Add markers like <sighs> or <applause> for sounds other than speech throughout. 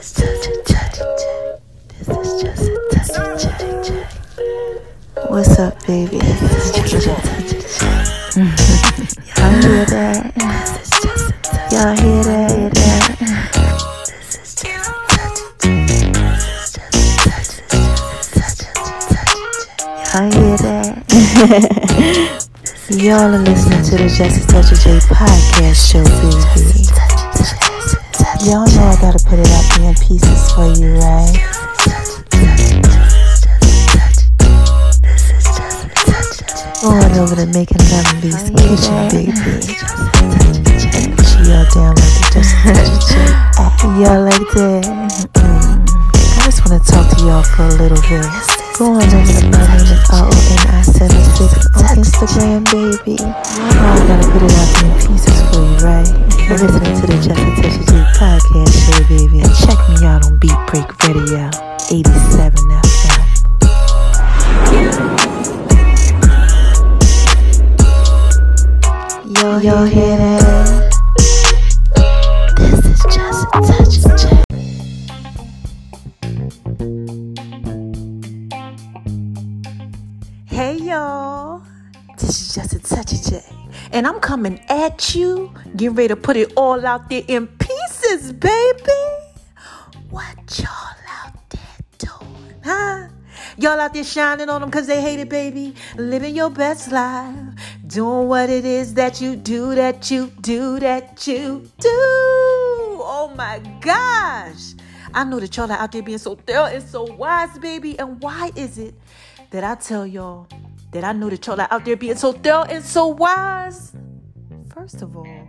is just a touch check. This is just a touch check. What's up, baby? This is just a touch check. Y'all hear that? This is just a touch Y'all hear that? Hear that? This is just a touch check. This is just a touch check. Y'all hear that? <laughs> Y'all are listening to the Just a Touch of J podcast show, baby. Y'all know I gotta put it up in pieces for you, right? Going over to making Lemonbee's kitchen, baby. She all down like the Just Touch of J. <laughs> Y'all like that? Mm. I just wanna talk to y'all for a little bit. Go on over to my name is R-O-N-I-76 on Instagram, baby. Y'all know I gotta put it out there in pieces for you, right? You're listening to the Just a Touch of J podcast show, baby. And check me out on Beat Break Radio, 87 FM. Yo, y'all hear that? At you, getting ready to put it all out there in pieces, baby. What y'all out there doing, huh? Y'all out there shining on them because they hate it, baby. Living your best life, doing what it is that you do, that you do, that you do. Oh my gosh. I know that y'all are out there being so thorough and so wise, baby. And why is it that I tell y'all that I know that y'all are out there being so thorough and so wise? First of all,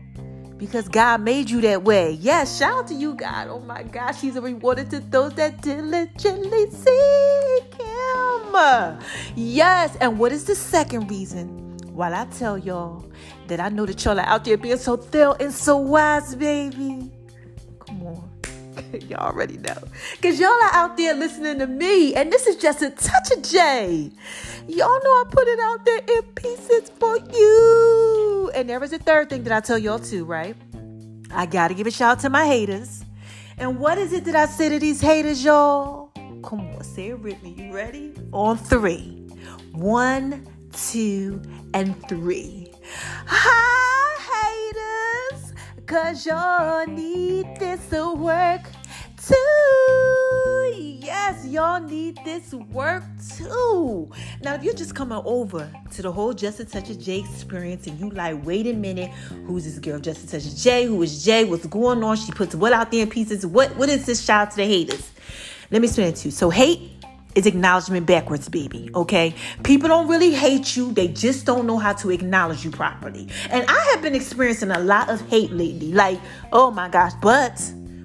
because God made you that way. Yes, shout out to you, God. Oh my gosh, He's a rewarder to those that diligently seek Him. Yes, and what is the second reason? While I tell y'all that I know that y'all are out there being so thorough and so wise, baby. Come on. <laughs> y'all already know. Because y'all are out there listening to me, and this is just a touch of J. Y'all know I put it out there in pieces for you. And there was a third thing that I tell y'all too, right? I got to give a shout out to my haters. And what is it that I say to these haters, y'all? Come on, say it with me. You ready? On three. One, two, and three. Hi, haters. Cause y'all need this to work too. Yes, y'all need this work too. Now, if you're just coming over to the whole Just a Touch of J experience and you like, wait a minute, who's this girl Just a Touch of J? Who is J? What's going on? She puts what out there in pieces? What what is this shout out to the haters? Let me explain it to you. So hate is acknowledgement backwards, baby. Okay? People don't really hate you, they just don't know how to acknowledge you properly. And I have been experiencing a lot of hate lately. Like, oh my gosh, but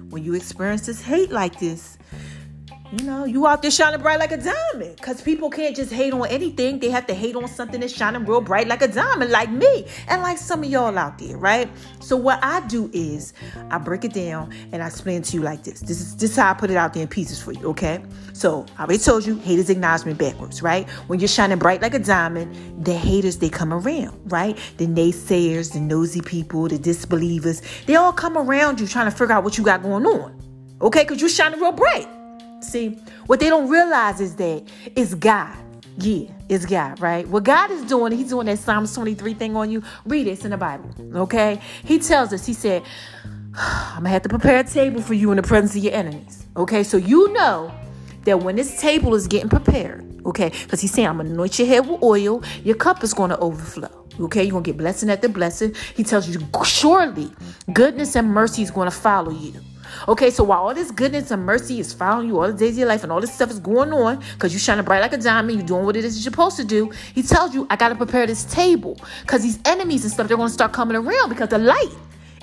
when you experience this hate like this, you know, you out there shining bright like a diamond. Because people can't just hate on anything. They have to hate on something that's shining real bright like a diamond, like me. And like some of y'all out there, right? So what I do is I break it down and I explain to you like this. This is this is how I put it out there in pieces for you, okay? So I already told you, haters acknowledgement backwards, right? When you're shining bright like a diamond, the haters they come around, right? The naysayers, the nosy people, the disbelievers, they all come around you trying to figure out what you got going on. Okay, because you're shining real bright. See, what they don't realize is that it's God. Yeah, it's God, right? What God is doing, He's doing that Psalms 23 thing on you. Read it, it's in the Bible, okay? He tells us, He said, <sighs> I'm gonna have to prepare a table for you in the presence of your enemies, okay? So you know that when this table is getting prepared, okay, because He's saying, I'm gonna anoint your head with oil, your cup is gonna overflow. Okay, you're gonna get blessing after blessing. He tells you, surely goodness and mercy is gonna follow you. Okay, so while all this goodness and mercy is following you all the days of your life and all this stuff is going on because you're shining bright like a diamond, you're doing what it is you're supposed to do, he tells you, I got to prepare this table because these enemies and stuff, they're going to start coming around because the light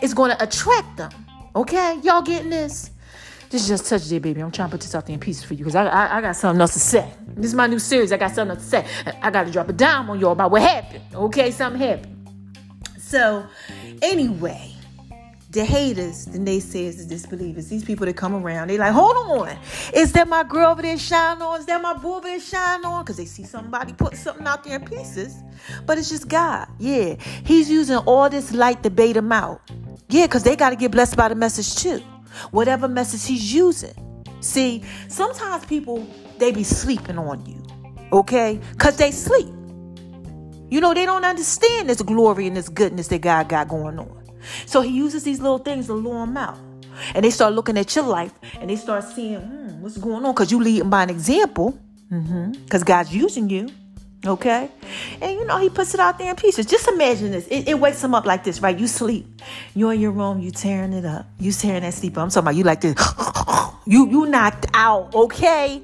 is going to attract them. Okay, y'all getting this? This is just touch day, baby. I'm trying to put this out there in pieces for you because I, I, I got something else to say. This is my new series. I got something else to say. I got to drop a dime on y'all about what happened. Okay, something happened. So, anyway the haters, the naysayers, the disbelievers, these people that come around, they like, hold on, is that my girl over there shine on? Is that my boy over there shine on? Because they see somebody put something out there in pieces. But it's just God. Yeah. He's using all this light to bait them out. Yeah, because they got to get blessed by the message too. whatever message he's using. See, sometimes people they be sleeping on you, okay? Cause they sleep. You know, they don't understand this glory and this goodness that God got going on. So he uses these little things to lure them out. And they start looking at your life and they start seeing, hmm, what's going on? Because you lead by an example. Because mm-hmm. God's using you. Okay? And you know, he puts it out there in pieces. Just imagine this. It, it, wakes him up like this, right? You sleep. You're in your room, you tearing it up. You tearing that sleep up. I'm talking about you like this. <laughs> you you knocked out, okay?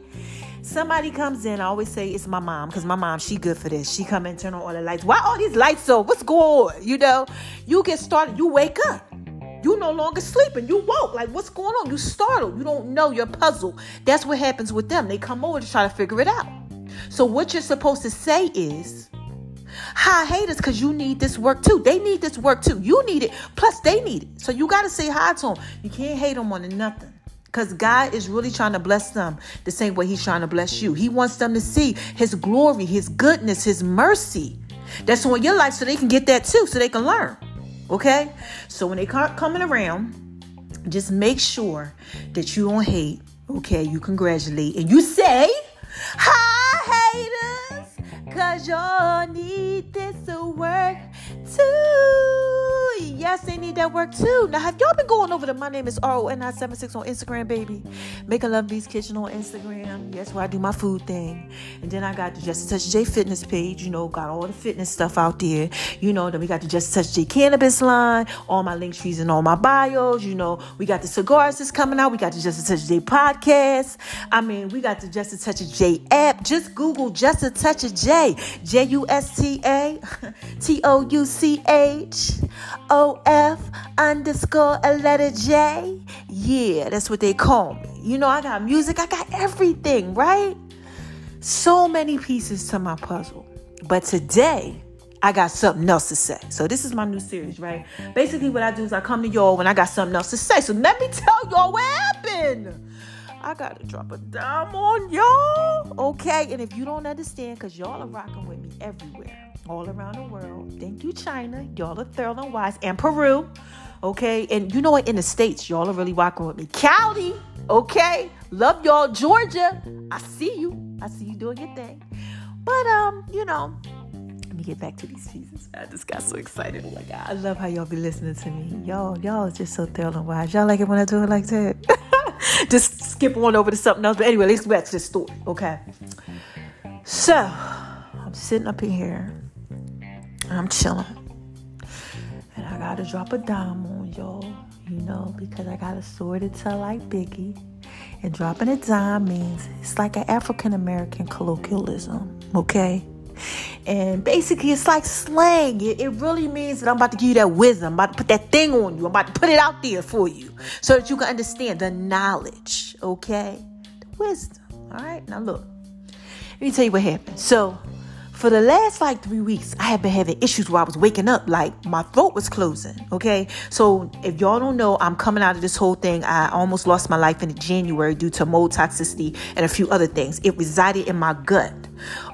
Somebody comes in, I always say it's my mom, because my mom, she good for this. She come and turn on all the lights. Why all these lights on? What's going on? You know, you get started, you wake up. You no longer sleeping. You woke. Like, what's going on? You startled. You don't know. You're puzzled. That's what happens with them. They come over to try to figure it out. So what you're supposed to say is, hi haters, because you need this work too. They need this work too. You need it. Plus, they need it. So you got to say hi to them. You can't hate them on nothing. Because God is really trying to bless them the same way He's trying to bless you. He wants them to see His glory, His goodness, His mercy. That's on your life so they can get that too, so they can learn. Okay? So when they come coming around, just make sure that you don't hate. Okay, you congratulate and you say, Hi haters, cause y'all need this to work too. They need that work too. Now, have y'all been going over to my name is RON976 on Instagram, baby? Make a Love Beast Kitchen on Instagram. Yes, where I do my food thing. And then I got the Just Touch J fitness page, you know, got all the fitness stuff out there. You know, then we got the Just Touch J cannabis line, all my link trees and all my bios. You know, we got the cigars that's coming out. We got the Just Touch J podcast. I mean, we got the Just a Touch J app. Just Google Just a Touch J. J U S T A T O U C H. O F underscore a letter J. Yeah, that's what they call me. You know, I got music, I got everything, right? So many pieces to my puzzle. But today, I got something else to say. So this is my new series, right? Basically, what I do is I come to y'all when I got something else to say. So let me tell y'all what happened. I gotta drop a dime on y'all. Okay. And if you don't understand, because y'all are rocking with me everywhere all around the world. Thank you, China. Y'all are thorough and wise. And Peru. Okay. And you know what? In the States, y'all are really rocking with me. Cali. Okay. Love y'all. Georgia. I see you. I see you doing your thing. But um, you know, me get back to these pieces. I just got so excited. Oh my god. I love how y'all be listening to me. Y'all, y'all is just so thorough and wise. Y'all like it when I do it like that. <laughs> just skip on over to something else. But anyway, let's go back to the story. Okay. So I'm sitting up in here I'm chilling. And I gotta drop a dime on y'all, you know, because I gotta sort it to like Biggie. And dropping a dime means it's like an African American colloquialism, okay? And basically, it's like slang. It, it, really means that I'm about to give you that wisdom. I'm about to put that thing on you. I'm about to put it out there for you so that you can understand the knowledge, okay? The wisdom, all right? Now, look, let me tell you what happened. So, for the last like three weeks, I have been having issues where I was waking up like my throat was closing. Okay. So if y'all don't know, I'm coming out of this whole thing. I almost lost my life in January due to mold toxicity and a few other things. It resided in my gut.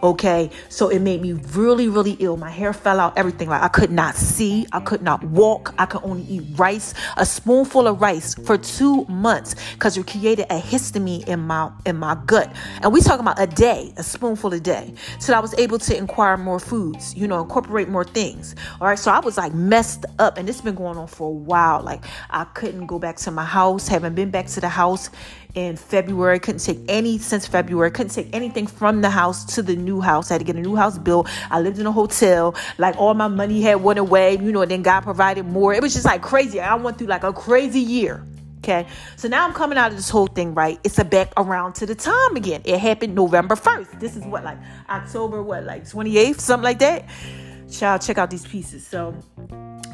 Okay. So it made me really, really ill. My hair fell out, everything. Like I could not see, I could not walk, I could only eat rice, a spoonful of rice for two months because it created a histamine in my in my gut. And we talking about a day, a spoonful a day. So I was able to inquire more foods, you know, incorporate more things. All right. So I was like messed up, and has been going on for a while. Like I couldn't go back to my house, haven't been back to the house in February. Couldn't take any since February. Couldn't take anything from the house to the new house. I had to get a new house built. I lived in a hotel. Like all my money had went away, you know, and then God provided more. It was just like crazy. I went through like a crazy year. Okay. So now I'm coming out of this whole thing, right? It's a back around to the time again. It happened November 1st. This is what, like October, what, like 28th, something like that. Child, check out these pieces. So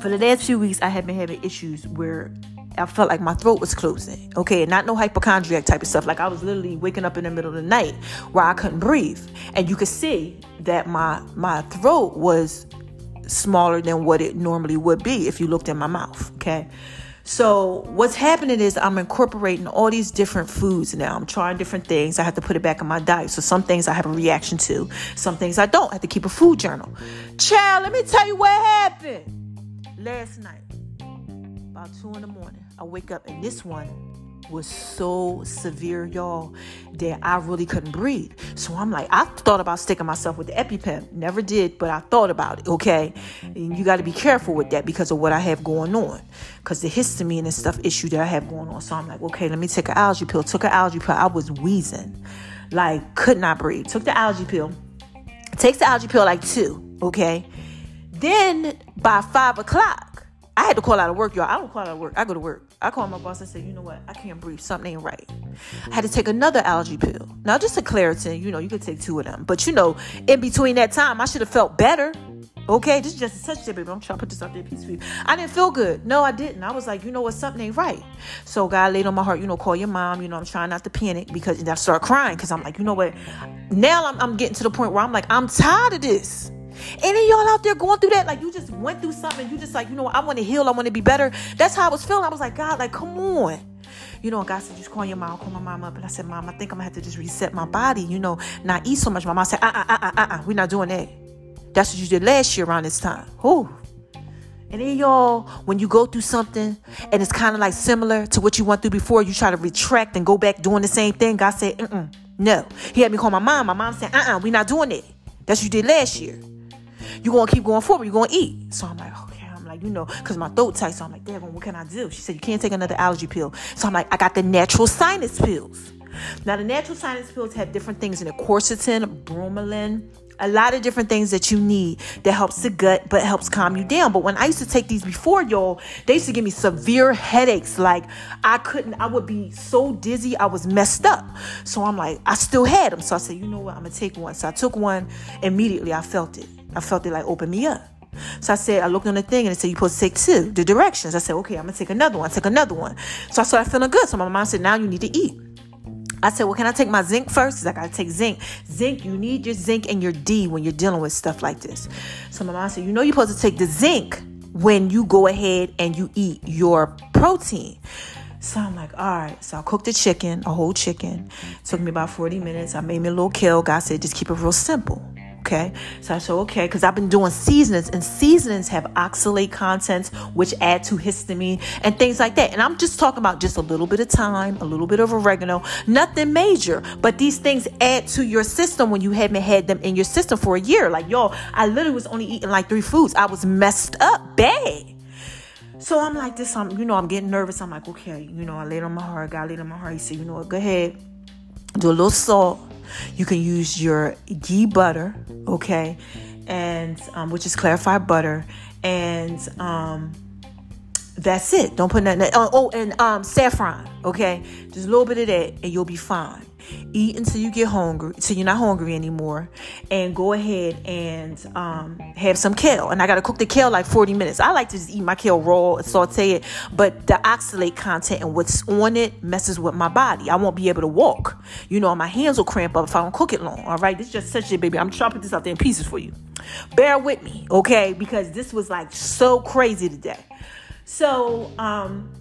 for the last few weeks, I have been having issues where I felt like my throat was closing. Okay, not no hypochondriac type of stuff. Like I was literally waking up in the middle of the night where I couldn't breathe, and you could see that my my throat was smaller than what it normally would be if you looked in my mouth. Okay. So what's happening is I'm incorporating all these different foods now. I'm trying different things. I have to put it back in my diet. So some things I have a reaction to, some things I don't. I have to keep a food journal. Child, let me tell you what happened last night about two in the morning. I wake up and this one was so severe, y'all, that I really couldn't breathe. So I'm like, I thought about sticking myself with the EpiPen. Never did, but I thought about it, okay? And you got to be careful with that because of what I have going on. Because the histamine and stuff issue that I have going on. So I'm like, okay, let me take an allergy pill. Took an allergy pill. I was wheezing. Like, could not breathe. Took the allergy pill. Takes the allergy pill like two, okay? Then by five o'clock, I had to call out of work, y'all. I don't call out of work. I go to work. I call my boss and say, you know what? I can't breathe. Something ain't right. I had to take another allergy pill. Now, just a Claritin, you know, you could take two of them. But, you know, in between that time, I should have felt better. Okay, this is just a touch baby. I'm trying to put this out there piece for you. I didn't feel good. No, I didn't. I was like, you know what, something ain't right. So God laid on my heart, you know, call your mom. You know, I'm trying not to panic because and I start crying because I'm like, you know what? Now I'm, I'm getting to the point where I'm like, I'm tired of this. Any of y'all out there going through that? Like you just went through something. You just like, you know, I want to heal. I want to be better. That's how I was feeling. I was like, God, like, come on. You know, God said, just call your mom, call my mom up. And I said, Mom, I think I'm gonna have to just reset my body, you know, not eat so much. My mom said, uh uh uh uh uh, uh. we're not doing that. That's what you did last year around this time. Who? And then y'all, when you go through something and it's kind of like similar to what you went through before, you try to retract and go back doing the same thing. God said, mm no. He had me call my mom. My mom said, uh uh-uh, uh, we not doing it. That's what you did last year you're gonna keep going forward, you're gonna eat. So I'm like, okay, I'm like, you know, because my throat tight. So I'm like, Devin, what can I do? She said, you can't take another allergy pill. So I'm like, I got the natural sinus pills. Now the natural sinus pills have different things in it: quercetin, bromelain, a lot of different things that you need that helps the gut but helps calm you down. But when I used to take these before, y'all, they used to give me severe headaches. Like I couldn't, I would be so dizzy, I was messed up. So I'm like, I still had them. So I said, you know what, I'm gonna take one. So I took one immediately. I felt it. I felt it like open me up. So I said, I looked on the thing and it said, you supposed to take two, the directions. I said, okay, I'm gonna take another one. Took another one. So I started feeling good. So my mom said, now you need to eat. I said, well, can I take my zinc first? Because I got to take zinc. Zinc, you need your zinc and your D when you're dealing with stuff like this. So my mom said, you know, you're supposed to take the zinc when you go ahead and you eat your protein. So I'm like, all right. So I cooked the chicken, a whole chicken. It took me about 40 minutes. I made me a little kill. God said, just keep it real simple. Okay. So I said, okay, because I've been doing seasonings, and seasonings have oxalate contents, which add to histamine and things like that. And I'm just talking about just a little bit of thyme, a little bit of oregano, nothing major. But these things add to your system when you haven't had them in your system for a year. Like, y'all, I literally was only eating like three foods. I was messed up bad. So I'm like this, I'm, you know, I'm getting nervous. I'm like, okay, you know, I laid on my heart. God laid on my heart. He said, you know what, go ahead, do a little salt you can use your ghee butter, okay, and um, which is clarified butter, and um, that's it. Don't put nothing. Oh, oh, and um, saffron, okay, just a little bit of that, and you'll be fine. Eat until you get hungry, until you're not hungry anymore, and go ahead and um, have some kale. And I gotta cook the kale like 40 minutes. I like to just eat my kale raw and saute it, but the oxalate content and what's on it messes with my body. I won't be able to walk. You know, my hands will cramp up if I don't cook it long. All right, this is just such a baby. I'm chopping this out there in pieces for you. Bear with me, okay? Because this was like so crazy today. So, um,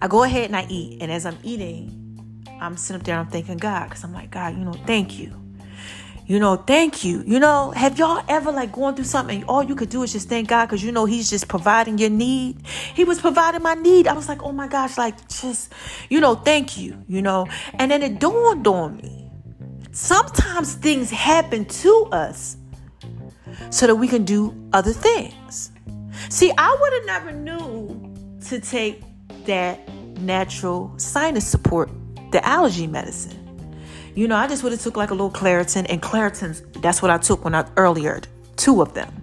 I go ahead and I eat, and as I'm eating, I'm sitting up there I'm thanking God because I'm like, God, you know, thank you. You know, thank you. You know, have y'all ever like going through something all you could do is just thank God because you know He's just providing your need? He was providing my need. I was like, oh my gosh, like just, you know, thank you, you know. And then it dawned on me. Sometimes things happen to us so that we can do other things. See, I would have never knew to take that natural sinus support the allergy medicine. You know, I just would have took like a little Claritin and Claritin's. That's what I took when I earlier, two of them.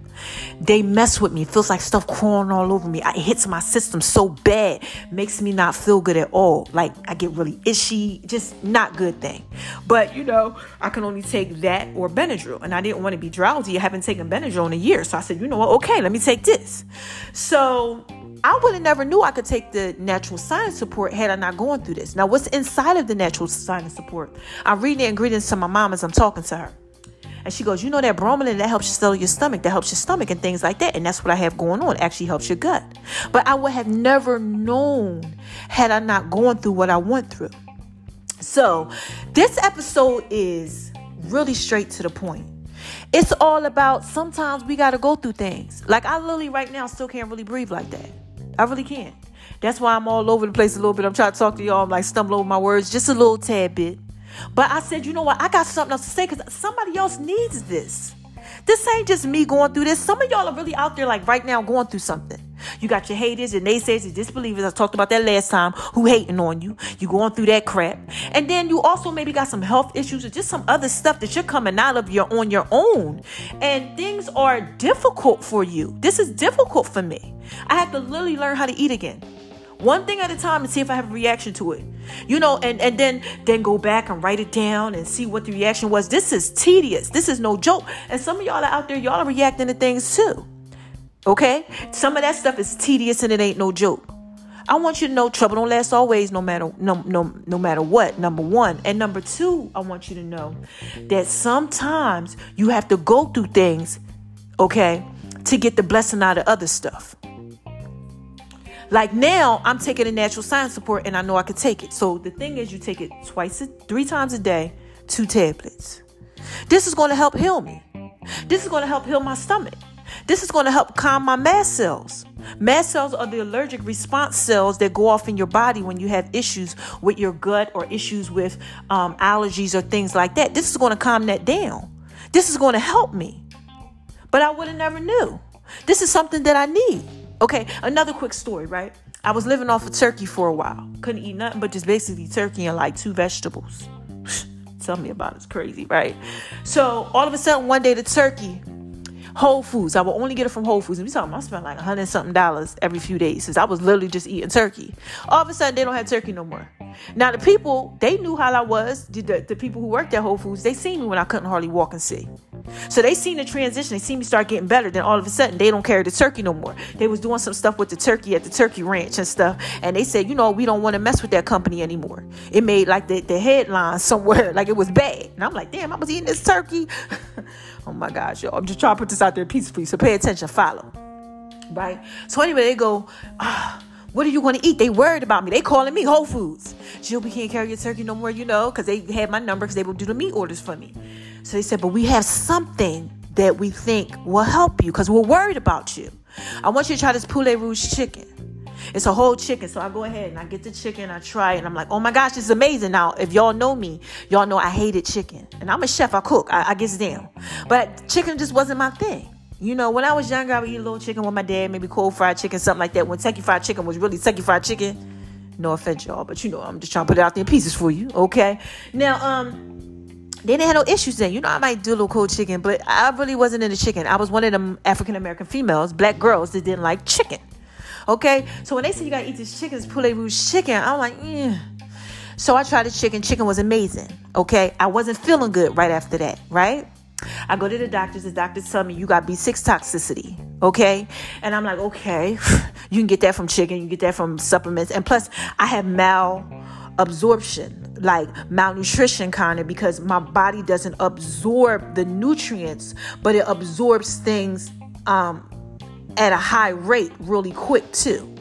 They mess with me. Feels like stuff crawling all over me. It hits my system so bad, makes me not feel good at all. Like I get really itchy, just not good thing. But you know, I can only take that or Benadryl, and I didn't want to be drowsy. I haven't taken Benadryl in a year, so I said, you know what? Okay, let me take this. So I would have never knew I could take the natural sinus support had I not gone through this. Now, what's inside of the natural sinus support? I'm reading the ingredients to my mom as I'm talking to her. And she goes, You know that bromelain that helps you settle your stomach, that helps your stomach and things like that. And that's what I have going on. It actually helps your gut. But I would have never known had I not gone through what I went through. So this episode is really straight to the point. It's all about sometimes we got to go through things. Like I literally right now still can't really breathe like that. I really can't. That's why I'm all over the place a little bit. I'm trying to talk to y'all. I'm like stumbling over my words just a little tad bit. But I said, you know what? I got something else to say because somebody else needs this. This ain't just me going through this. Some of y'all are really out there, like right now, going through something. You got your haters, your naysayers, your disbelievers. I talked about that last time who hating on you. You going through that crap. And then you also maybe got some health issues or just some other stuff that you're coming out of you're on your own. And things are difficult for you. This is difficult for me. I have to literally learn how to eat again one thing at a time and see if I have a reaction to it. You know, and, and then then go back and write it down and see what the reaction was. This is tedious. This is no joke. And some of y'all are out there, y'all are reacting to things too. Okay? Some of that stuff is tedious and it ain't no joke. I want you to know trouble don't last always, no matter no no no matter what. Number one, and number two, I want you to know that sometimes you have to go through things, okay, to get the blessing out of other stuff. Like now, I'm taking a natural sinus support and I know I can take it. So the thing is, you take it twice, three times a day, two tablets. This is going to help heal me. This is going to help heal my stomach. This is going to help calm my mast cells. Mast cells are the allergic response cells that go off in your body when you have issues with your gut or issues with um, allergies or things like that. This is going to calm that down. This is going to help me. But I would have never knew. This is something that I need. Okay, another quick story, right? I was living off of turkey for a while. Couldn't eat nothing but just basically turkey and like two vegetables. <laughs> Tell me about it. It's crazy, right? So all of a sudden, one day the turkey, Whole Foods. I will only get it from Whole Foods. And we talking, I spent like a hundred something dollars every few days since I was literally just eating turkey. All of a sudden, they don't have turkey no more. Now the people, they knew how I was. The, the people who worked at Whole Foods, they seen me when I couldn't hardly walk and see. So they seen the transition. They seen me start getting better. Then all of a sudden, they don't carry the turkey no more. They was doing some stuff with the turkey at the turkey ranch and stuff. And they said, you know, we don't want to mess with that company anymore. It made like the, the headline somewhere <laughs> like it was bad. And I'm like, damn, I was eating this turkey. <laughs> oh my gosh, yo. I'm just trying to put this out there peacefully. So pay attention, follow. Right? So anyway, they go, ah, what are you going to eat? They worried about me. They calling me Whole Foods. Jill, we can't carry your turkey no more, you know, because they had my number because they would do the meat orders for me. So they said, but we have something that we think will help you because we're worried about you. I want you to try this poulet rouge chicken. It's a whole chicken. So I go ahead and I get the chicken, I try it, and I'm like, oh my gosh, this is amazing. Now, if y'all know me, y'all know I hated chicken. And I'm a chef, I cook, I, I get down. But chicken just wasn't my thing. You know, when I was younger, I would eat a little chicken with my dad, maybe cold fried chicken, something like that. When Kentucky Fried Chicken was really Kentucky Fried Chicken. No offense, y'all, but you know, I'm just trying to put it out there in pieces for you, okay? Now, um, they didn't have no issues then. You know, I might do a little cold chicken, but I really wasn't into chicken. I was one of them African American females, black girls that didn't like chicken. Okay, so when they say you gotta eat this chicken, this poulet rouge chicken, I'm like, yeah. So I tried the chicken. Chicken was amazing. Okay, I wasn't feeling good right after that. Right. I go to the doctors. The doctors tell me you got B6 toxicity. Okay. And I'm like, okay, <sighs> you can get that from chicken. You get that from supplements. And plus, I have malabsorption, like malnutrition kind of, because my body doesn't absorb the nutrients, but it absorbs things um, at a high rate really quick too.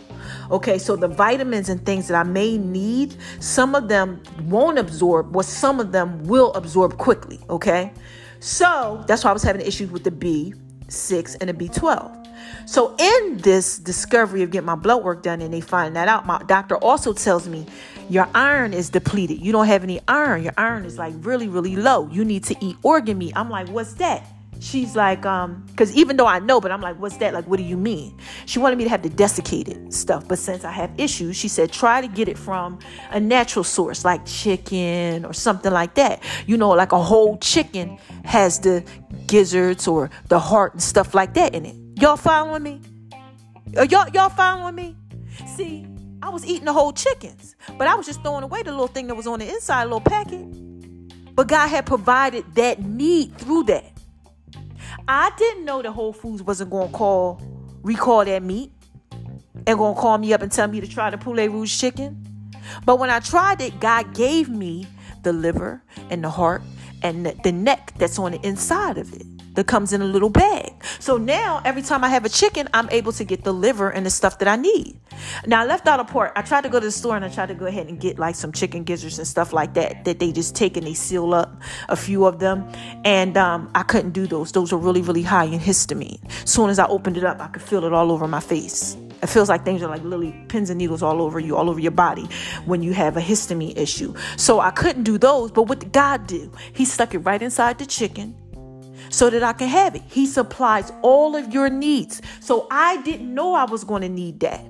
Okay, so the vitamins and things that I may need, some of them won't absorb, but some of them will absorb quickly. Okay, so that's why I was having issues with the B6 and the B12. So in this discovery of getting my blood work done and they find that out, my doctor also tells me your iron is depleted. You don't have any iron. Your iron is like really, really low. You need to eat organ meat. I'm like, what's that? She's like, um, because even though I know, but I'm like, what's that? Like, what do you mean? She wanted me to have the desiccated stuff, but since I have issues, she said, try to get it from a natural source, like chicken or something like that. You know, like a whole chicken has the gizzards or the heart and stuff like that in it. Y'all following me? Y'all, y'all following me? See, I was eating the whole chickens, but I was just throwing away the little thing that was on the inside, little packet. But God had provided that need through that. I didn't know that Whole Foods wasn't gonna call recall that meat and gonna call me up and tell me to try the poulet rouge chicken. But when I tried it, God gave me the liver and the heart and the, the neck that's on the inside of it that comes in a little bag. So now every time I have a chicken, I'm able to get the liver and the stuff that I need. Now I left out a part. I tried to go to the store and I tried to go ahead and get like some chicken gizzards and stuff like that that they just take and they seal up a few of them. And um, I couldn't do those. Those are really, really high in histamine. Soon as I opened it up, I could feel it all over my face. It feels like things are like literally pins and needles all over you, all over your body when you have a histamine issue. So I couldn't do those, but what did God do? He stuck it right inside the chicken so that I can have it. He supplies all of your needs. So I didn't know I was going to need that.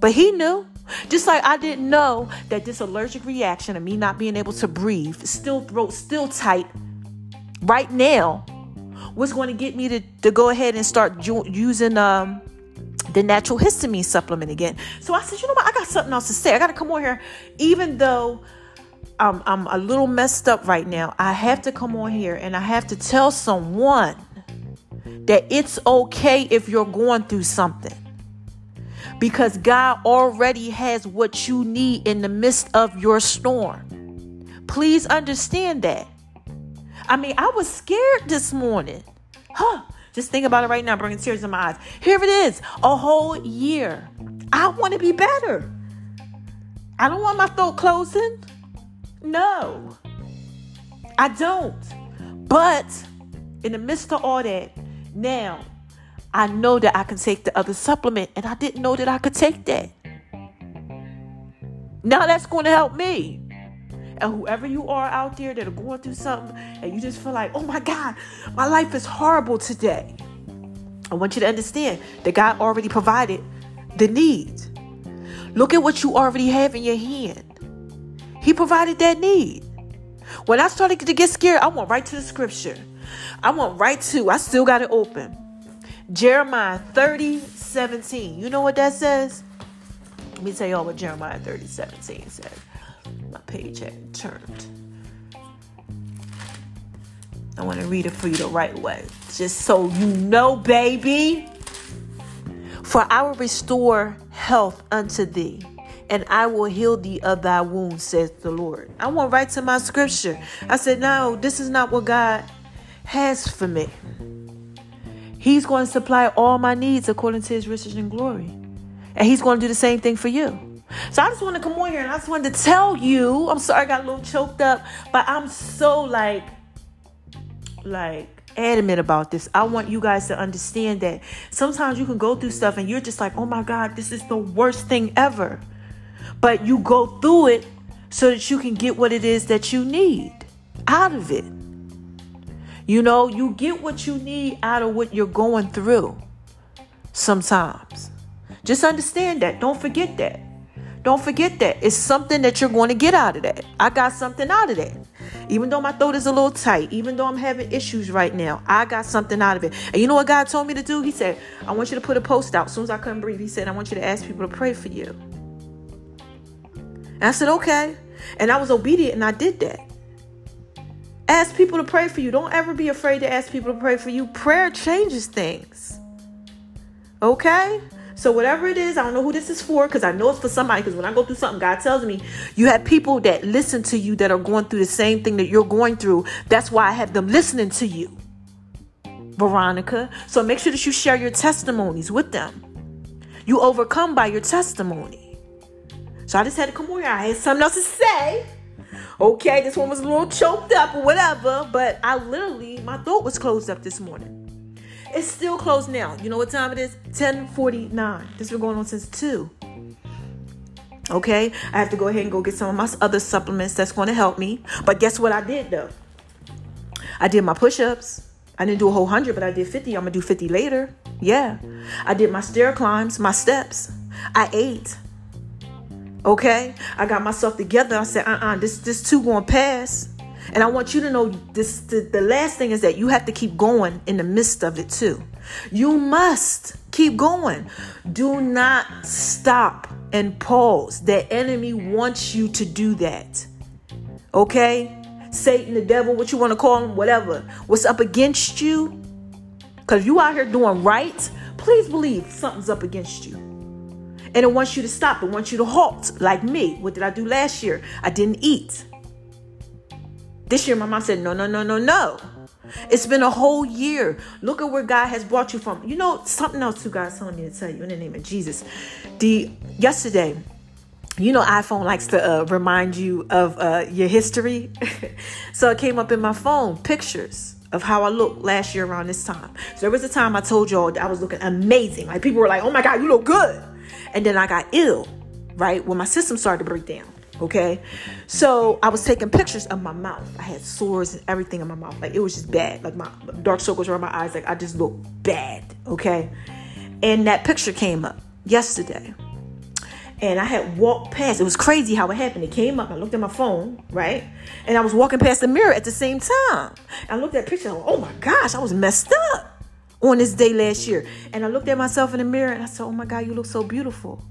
But he knew. Just like I didn't know that this allergic reaction of me not being able to breathe, still throat still tight right now was going to get me to, to go ahead and start ju- using um the natural histamine supplement again. So I said, you know what? I got something else to say. I got to come on here, even though I'm, I'm a little messed up right now. I have to come on here and I have to tell someone that it's okay if you're going through something. Because God already has what you need in the midst of your storm. Please understand that. I mean, I was scared this morning. Huh. Just think about it right now, bringing tears in my eyes. Here it is, a whole year. I want to be better. I don't want my throat closing. No, I don't. But in the midst of all that, now I know that I can take the other supplement, and I didn't know that I could take that. Now that's going to help me. And whoever you are out there that are going through something and you just feel like, oh my God, my life is horrible today. I want you to understand that God already provided the need. Look at what you already have in your hand. He provided that need. When I started to get scared, I went right to the scripture. I went right to, I still got it open. Jeremiah 30, 17. You know what that says? Let me tell y'all what Jeremiah 30, 17 says my page had turned. I want to read it for you the right way, just so you know, baby. For I will restore health unto thee, and I will heal thee of thy wounds, says the Lord. I went right to my scripture. I said, No, this is not what God has for me. He's going to supply all my needs according to his riches and glory. And he's going to do the same thing for you. So I just want to come on here and I just wanted to tell you. I'm sorry I got a little choked up, but I'm so like, like adamant about this. I want you guys to understand that sometimes you can go through stuff and you're just like, oh my God, this is the worst thing ever. But you go through it so that you can get what it is that you need out of it. You know, you get what you need out of what you're going through sometimes. Just understand that. Don't forget that. Don't forget that. It's something that you're going to get out of that. I got something out of that. Even though my throat is a little tight, even though I'm having issues right now, I got something out of it. And you know what God told me to do? He said, I want you to put a post out. As soon as I couldn't breathe, He said, I want you to ask people to pray for you. And I said, okay. And I was obedient and I did that. Ask people to pray for you. Don't ever be afraid to ask people to pray for you. Prayer changes things. Okay? So whatever it is, I don't know who this is for because I know it's for somebody. Because when I go through something, God tells me you have people that listen to you that are going through the same thing that you're going through. That's why I have them listening to you, Veronica. So make sure that you share your testimonies with them. You overcome by your testimony. So I just had to come over here. I had something else to say. Okay, this one was a little choked up or whatever, but I literally, my throat was closed up this morning. It's still closed now. You know what time it is? 1049. This has been going on since 2. Okay, I have to go ahead and go get some of my other supplements that's going to help me. But guess what I did though? I did my push ups. I didn't do a whole hundred, but I did 50. I'm going to do 50 later. Yeah. I did my stair climbs, my steps. I ate. Okay. I got myself together. I said, uh uh-uh, uh this, this too to pass. And I want you to know this the, the last thing is that you have to keep going in the midst of it too. You must keep going. Do not stop and pause. The enemy wants you to do that. Okay? Satan, the devil, what you want to call him, whatever. What's up against you? Because you out here doing right, please believe something's up against you. And it wants you to stop. It wants you to halt. Like me. What did I do last year? I didn't eat. This year, my mom said, No, no, no, no, no. It's been a whole year. Look at where God has brought you from. You know, something else too, God's telling me to tell you in the name of Jesus. The yesterday, you know, iPhone likes to uh, remind you of uh, your history. <laughs> so it came up in my phone, pictures of how I looked last year around this time. So there was a time I told y'all I was looking amazing. Like people were like, "Oh my god, you look good," and then I got ill, right when my system started to break down. Okay, so I was taking pictures of my mouth. I had sores and everything in my mouth. Like it was just bad. Like my dark circles around my eyes. Like I just looked bad. Okay, and that picture came up yesterday and I had walked past. It was crazy how it happened. It came up. I looked at my phone, right? And I was walking past the mirror at the same time. I looked at the picture. oh my gosh, I was messed up on this day last year. And I looked at myself in the mirror and I said, oh my God, you look so beautiful.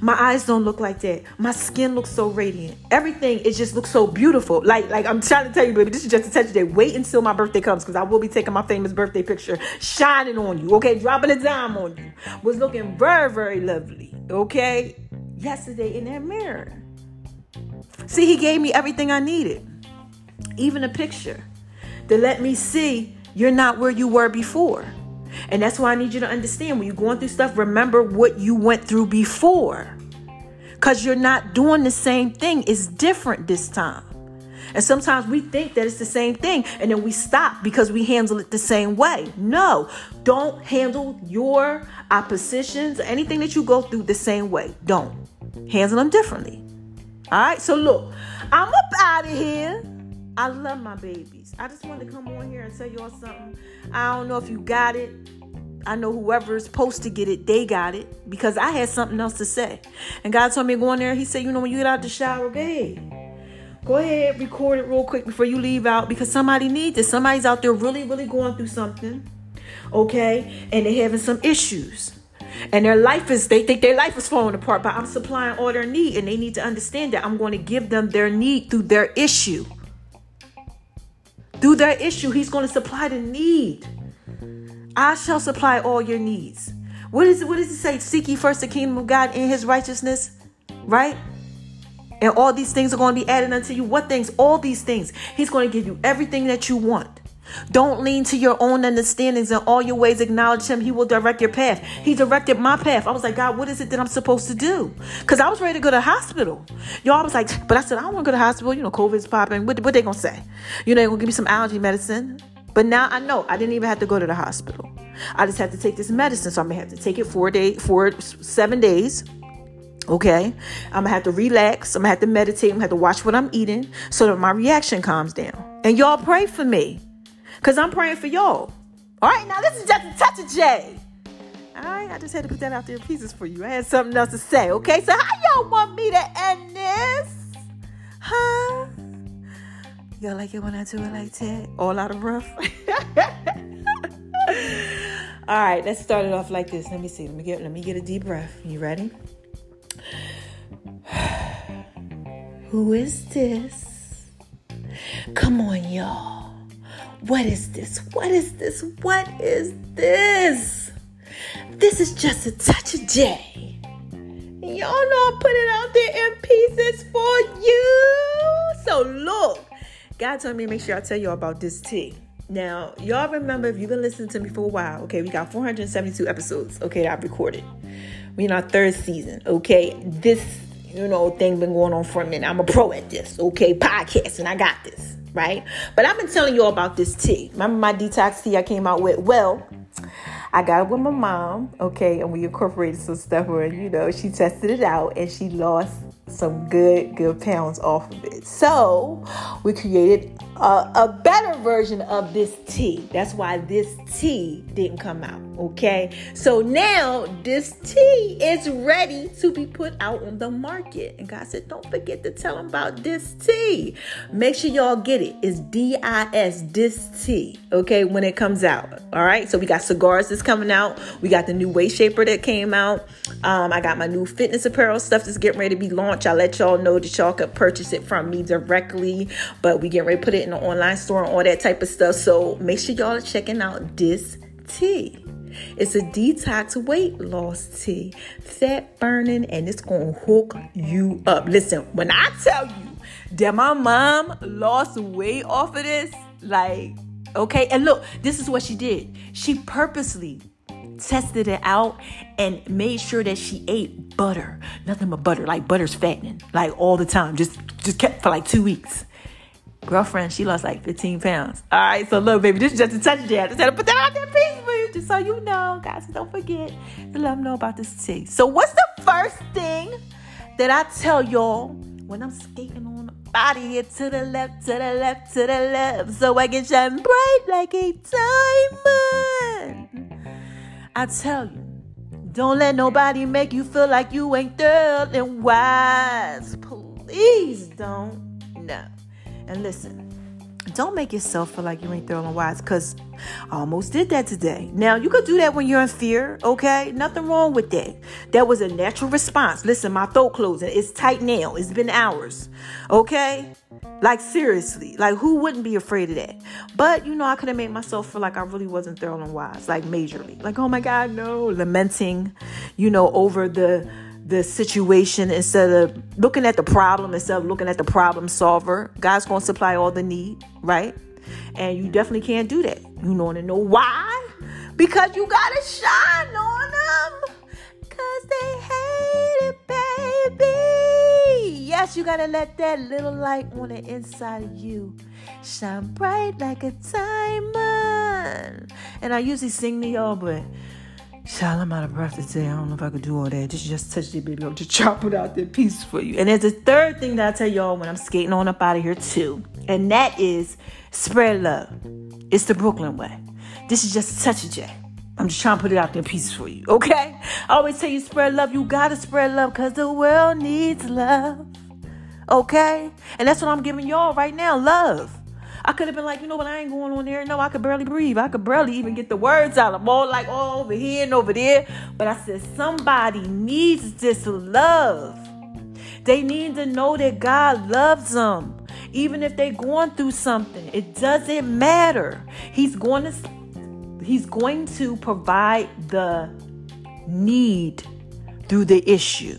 My eyes don't look like that. My skin looks so radiant. Everything it just looks so beautiful. Like like I'm trying to tell you, baby, this is just a touch day. Wait until my birthday comes because I will be taking my famous birthday picture, shining on you. Okay, dropping a dime on you. Was looking very very lovely. Okay, yesterday in that mirror. See, he gave me everything I needed, even a picture to let me see you're not where you were before. And that's why I need you to understand when you're going through stuff, remember what you went through before. Because you're not doing the same thing, it's different this time. And sometimes we think that it's the same thing and then we stop because we handle it the same way. No, don't handle your oppositions, anything that you go through the same way. Don't. Handle them differently. All right, so look, I'm up out of here. I love my babies. I just wanted to come on here and tell y'all something. I don't know if you got it. I know whoever's supposed to get it, they got it because I had something else to say. And God told me to go in there. He said, you know, when you get out the shower, ahead. Go ahead, record it real quick before you leave out because somebody needs it. Somebody's out there really, really going through something. Okay? And they're having some issues. And their life is, they think their life is falling apart, but I'm supplying all their need. And they need to understand that I'm going to give them their need through their issue. Through their issue, He's going to supply the need. I shall supply all your needs. What is it? What does it say? Seek ye first the kingdom of God and his righteousness, right? And all these things are going to be added unto you. What things? All these things. He's going to give you everything that you want. Don't lean to your own understandings. In all your ways, acknowledge Him. He will direct your path. He directed my path. I was like, God, what is it that I'm supposed to do? Because I was ready to go to hospital. Y'all was like, but I said, I don't want to go to hospital. You know, COVID's popping. What, what they going to say? You know, they're going to give me some allergy medicine. But now I know I didn't even have to go to the hospital. I just had to take this medicine. So I'm going to have to take it four days, four, seven days. Okay. I'm to have to relax. I'm to have to meditate. I'm to have to watch what I'm eating so that my reaction calms down. And y'all pray for me. Because I'm praying for y'all. All right, now this is just a touch of J. All right, I just had to put that out there in pieces for you. I had something else to say, okay? So, how y'all want me to end this? Huh? Y'all like it when I do it like that? All out of rough? <laughs> All right, let's start it off like this. Let me see. Let me get let me get a deep breath. You ready? <sighs> Who is this? Come on, y'all. What is this? What is this? What is this? This is just a touch of J. Y'all know I put it out there in pieces for you. So look, God told me to make sure I tell y'all about this tea. Now, y'all remember if you've been listening to me for a while, okay, we got 472 episodes, okay, that I've recorded. We in our third season, okay. This, you know, thing been going on for a minute. I'm a pro at this, okay, Podcast, and I got this right? But I've been telling you all about this tea. Remember my detox tea I came out with? Well, I got it with my mom, okay, and we incorporated some stuff where, you know, she tested it out and she lost some good, good pounds off of it. So we created a, a, better version of this tea. That's why this tea didn't come out. Okay. So now this tea is ready to be put out on the market. And God said, don't forget to tell them about this tea. Make sure y'all get it. It's D I S, this tea. Okay. When it comes out. All right. So we got cigars that's coming out. We got the new waist shaper that came out. Um, I got my new fitness apparel stuff that's getting ready to be launched. I'll let y'all know that y'all could purchase it from me directly. But we get ready to put it in the online store and all that type of stuff. So make sure y'all are checking out this tea. It's a detox weight loss tea, fat burning, and it's gonna hook you up. Listen, when I tell you that my mom lost weight off of this, like, okay, and look, this is what she did. She purposely tested it out and made sure that she ate butter, nothing but butter, like butter's fattening, like all the time. Just just kept for like two weeks Girlfriend, she lost like 15 pounds. All right, so look, baby, this is just a touch there. I just had to put that out there for you, just so you know, guys. Don't forget to let them know about this tea. So, what's the first thing that I tell y'all when I'm skating on the body here to the left, to the left, to the left, so I can shine bright like a diamond? I tell you. Don't let nobody make you feel like you ain't thorough and wise. Please don't. No. And listen, don't make yourself feel like you ain't and wise because I almost did that today. Now, you could do that when you're in fear, okay? Nothing wrong with that. That was a natural response. Listen, my throat closing. It's tight now. It's been hours, okay? Like, seriously. Like, who wouldn't be afraid of that? But, you know, I could have made myself feel like I really wasn't and wise, like, majorly. Like, oh my God, no. Lamenting, you know, over the the situation instead of looking at the problem instead of looking at the problem solver. God's going to supply all the need, right? And you definitely can't do that. You want to know why? Because you got to shine on them. Because they hate it, baby. Yes, you got to let that little light on the inside of you shine bright like a diamond. And I usually sing to y'all, but Child, I'm out of breath today. I don't know if I could do all that. Just just touch the baby. I'll just chop it out that piece for you. And there's a third thing that I tell y'all when I'm skating on up out of here too. And that is spread love. It's the Brooklyn way. This is just touch of J. I'm just trying to put it out there in pieces for you, okay? I always tell you spread love. You gotta spread love because the world needs love. Okay? And that's what I'm giving y'all right now. Love. I could have been like, you know what, I ain't going on there. No, I could barely breathe. I could barely even get the words out. I'm all like all over here and over there. But I said, somebody needs this love. They need to know that God loves them. Even if they're going through something, it doesn't matter. He's going to He's going to provide the need through the issue.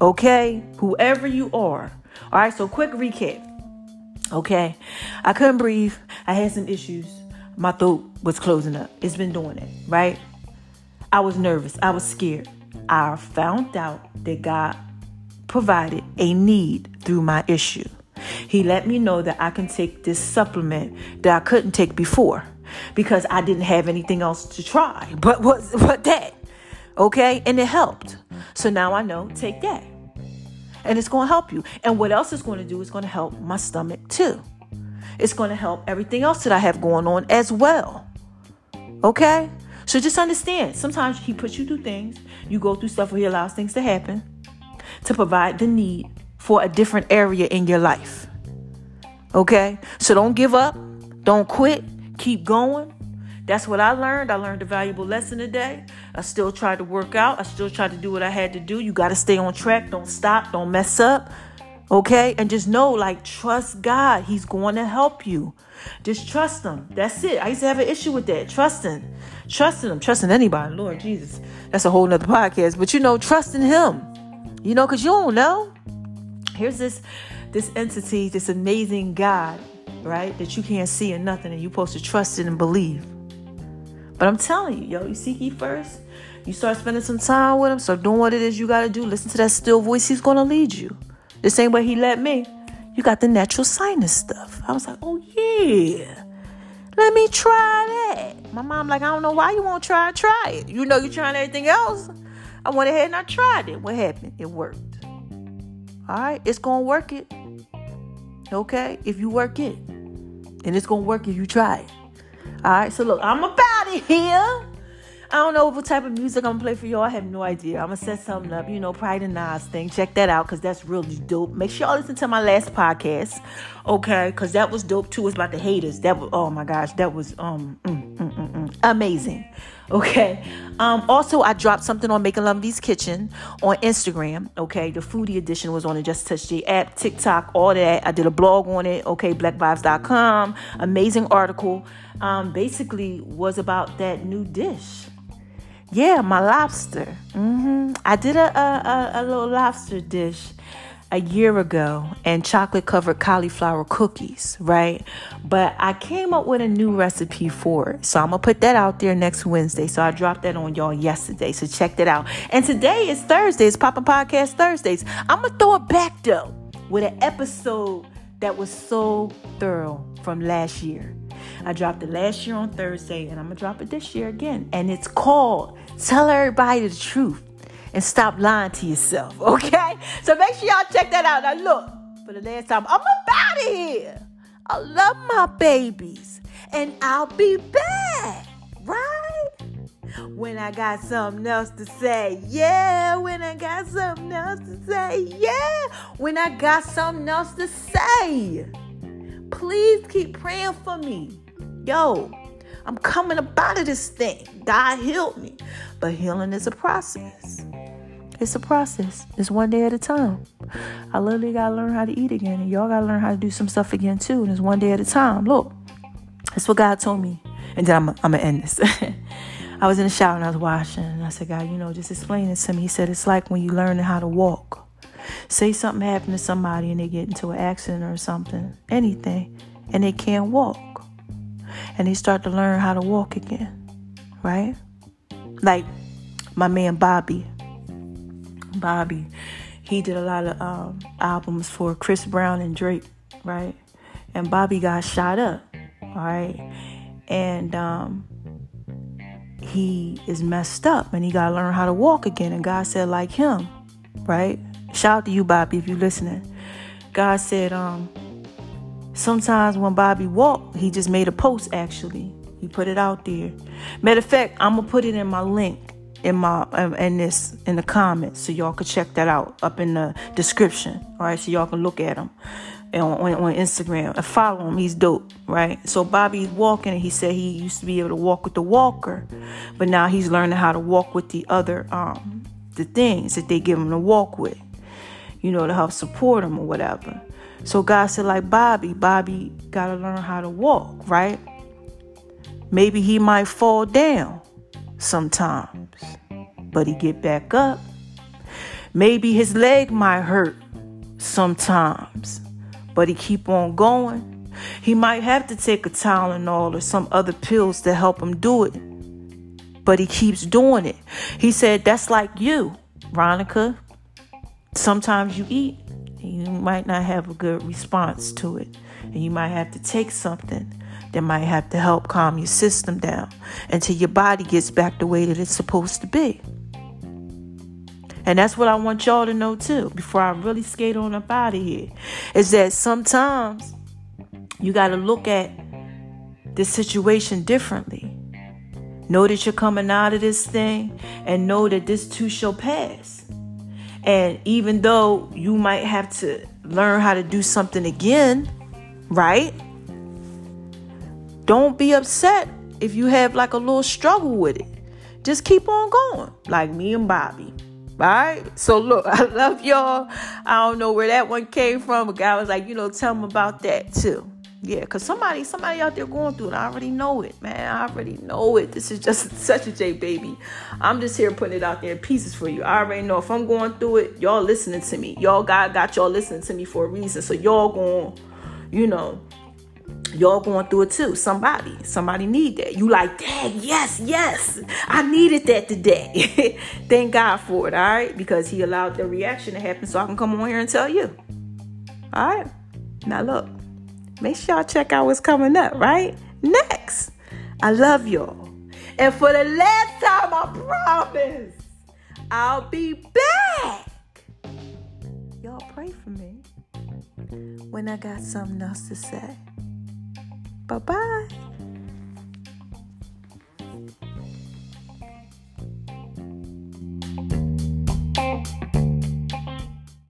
Okay? Whoever you are. All right, so quick recap. Okay. I couldn't breathe. I had some issues. My throat was closing up. It's been doing it, right? I was nervous. I was scared. I found out that God provided a need through my issue. He let me know that I can take this supplement that I couldn't take before because I didn't have anything else to try. But what but that? Okay? And it helped. So now I know take that and it's going to help you. And what else is going to do is going to help my stomach too. It's going to help everything else that I have going on as well. Okay? So just understand sometimes He puts you through things, you go through stuff where He allows things to happen to provide the need for a different area in your life. Okay? So don't give up, don't quit, keep going. That's what I learned. I learned a valuable lesson today. I still tried to work out. I still tried to do what I had to do. You got to stay on track. Don't stop. Don't mess up. Okay? And just know, like, trust God. He's going to help you. Just trust Him. That's it. I used to have an issue with that. Trusting. Trusting Him. Trusting anybody. Lord Jesus. That's a whole nother podcast. But you know, trusting Him. You know, because you don't know. Here's this this entity, this amazing God, right? That you can't see and nothing, and you're supposed to trust it and believe. But I'm telling you, yo, you seek ye first. You start spending some time with him, start doing what it is you gotta do. Listen to that still voice, he's gonna lead you. The same way he led me. You got the natural sinus stuff. I was like, oh yeah. Let me try that. My mom like, I don't know why you won't try it. Try it. You know you're trying everything else. I went ahead and I tried it. What happened? It worked. All right, it's gonna work it. Okay, if you work it, and it's gonna work if you try it. All right, so look, I'm about it here. I don't know what type of music I'm gonna play for y'all. I have no idea. I'm gonna set something up, you know, Pride and Nas thing. Check that out because that's really dope. Make sure y'all listen to my last podcast, okay? Because that was dope too. It's about the haters. That was oh my gosh, that was um mm, mm, mm, mm. amazing. Okay. Um, also, I dropped something on Making V's Kitchen on Instagram. Okay. The foodie edition was on the Just Touch J app, TikTok, all that. I did a blog on it. Okay. Blackvibes.com. Amazing article. Um, basically was about that new dish. Yeah, my lobster. Mm-hmm. I did a, a, a, a little lobster dish a year ago and chocolate covered cauliflower cookies, right? But I came up with a new recipe for it. So I'm going to put that out there next Wednesday. So I dropped that on y'all yesterday. So check that out. And today is Thursday. It's Papa Podcast Thursdays. I'm going to throw it back though with an episode that was so thorough from last year. I dropped it last year on Thursday, and I'm gonna drop it this year again. And it's called Tell Everybody the Truth and Stop Lying to Yourself. <laughs> Okay? So make sure y'all check that out. Now, look, for the last time, I'm about of here. I love my babies, and I'll be back, right? When I got something else to say, yeah. When I got something else to say, yeah. When I got something else to say. Please keep praying for me. Yo, I'm coming up out of this thing. God healed me. But healing is a process. It's a process. It's one day at a time. I literally gotta learn how to eat again, and y'all gotta learn how to do some stuff again too. And it's one day at a time. Look, that's what God told me. And then I'm, I'm gonna end this. <laughs> I was in the shower and I was washing, and I said, God, you know, just explain this to me. He said, It's like when you learn how to walk. Say something happened to somebody and they get into an accident or something, anything, and they can't walk. And they start to learn how to walk again, right? Like my man Bobby. Bobby, he did a lot of um, albums for Chris Brown and Drake, right? And Bobby got shot up, all right? And um, he is messed up and he got to learn how to walk again. And God said, like him, right? Shout out to you, Bobby, if you're listening. God said, um, sometimes when Bobby walked, he just made a post actually. He put it out there. Matter of fact, I'm gonna put it in my link in my um, in this in the comments so y'all could check that out up in the description. All right, so y'all can look at him on, on, on Instagram and follow him. He's dope, right? So Bobby's walking, and he said he used to be able to walk with the walker, but now he's learning how to walk with the other um the things that they give him to walk with, you know, to help support him or whatever. So God said, like Bobby, Bobby got to learn how to walk, right? Maybe he might fall down sometimes, but he get back up. Maybe his leg might hurt sometimes, but he keep on going. He might have to take a Tylenol or some other pills to help him do it, but he keeps doing it. He said, That's like you, Ronica. Sometimes you eat and you might not have a good response to it, and you might have to take something that might have to help calm your system down until your body gets back the way that it's supposed to be. And that's what I want y'all to know too, before I really skate on up out of here, is that sometimes you got to look at the situation differently. Know that you're coming out of this thing and know that this too shall pass. And even though you might have to learn how to do something again, right? Don't be upset if you have like a little struggle with it. Just keep on going, like me and Bobby. All right. So look, <laughs> I love y'all. I don't know where that one came from. A guy was like, you know, tell them about that too. Yeah, cause somebody, somebody out there going through it. I already know it, man. I already know it. This is just <laughs> such a J baby. I'm just here putting it out there in pieces for you. I already know if I'm going through it, y'all listening to me. Y'all God got y'all listening to me for a reason. So y'all going, you know, y'all going through it too. Somebody, somebody need that. You like, dang, yes, yes, I needed that today. <laughs> Thank God for it, all right? Because He allowed the reaction to happen so I can come on here and tell you. All right. Now look, make sure y'all check out what's coming up, right? Next. I love y'all. And for the last time, I promise, I'll be back. Y'all pray for me when I got something else to say. Bye bye.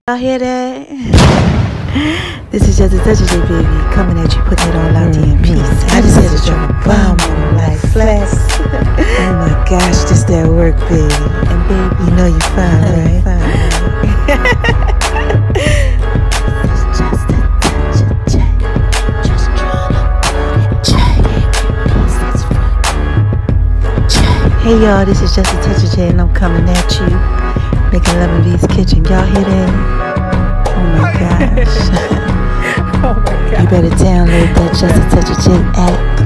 Y'all hear that? <laughs> this is just a touch of J baby coming at you, putting it all out there in peace. Mm-hmm. I just had to drop a mm-hmm. bomb on like flash. <laughs> oh my gosh, just that work, baby. And baby, you know you're fine, right? <laughs> Hey y'all, this is just a touch of J and I'm coming at you. Making love in V's kitchen. Y'all hear that? Oh my gosh. <laughs> oh my god. You better download that Just a Touch of J app.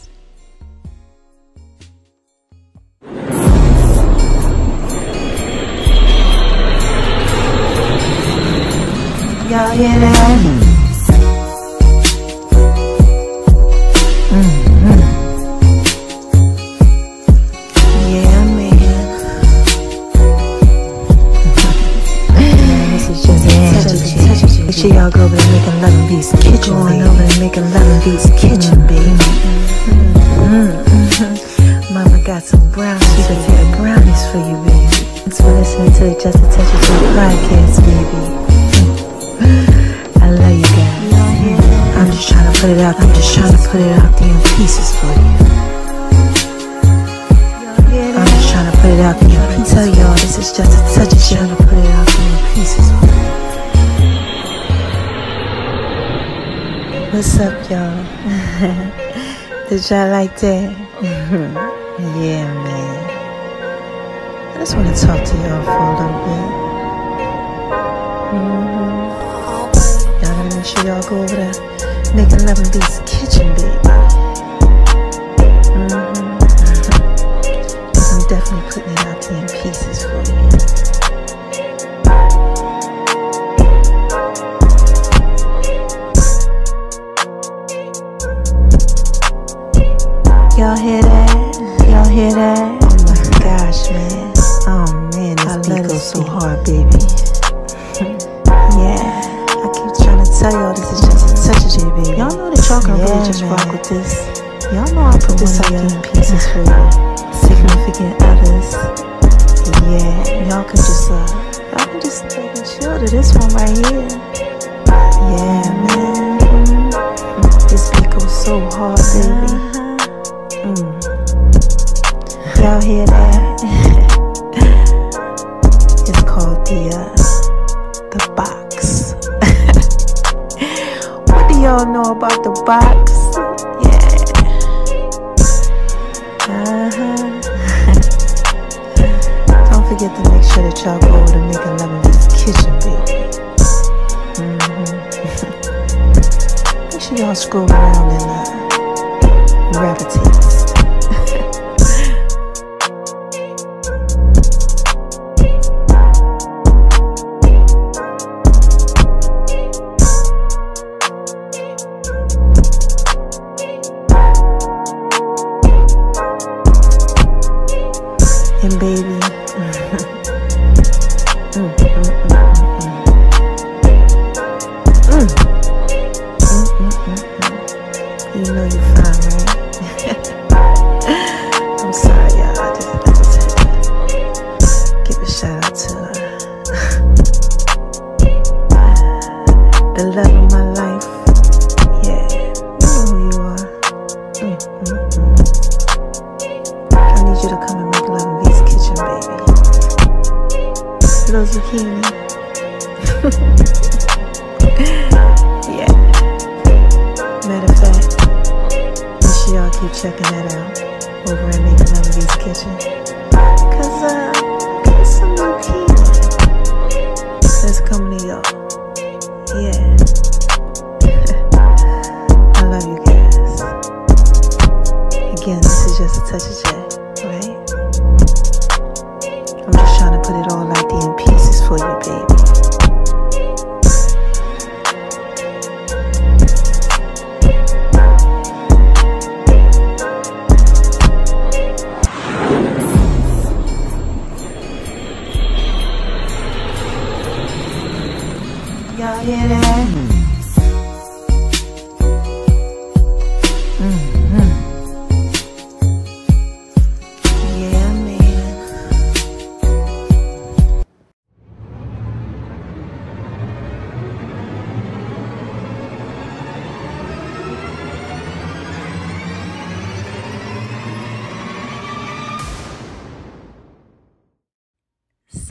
Y'all Y'all like that? <laughs> yeah, man. I just want to talk to y'all for a little bit. Mm-hmm. Y'all gotta make sure y'all go over there, Making Love and Beats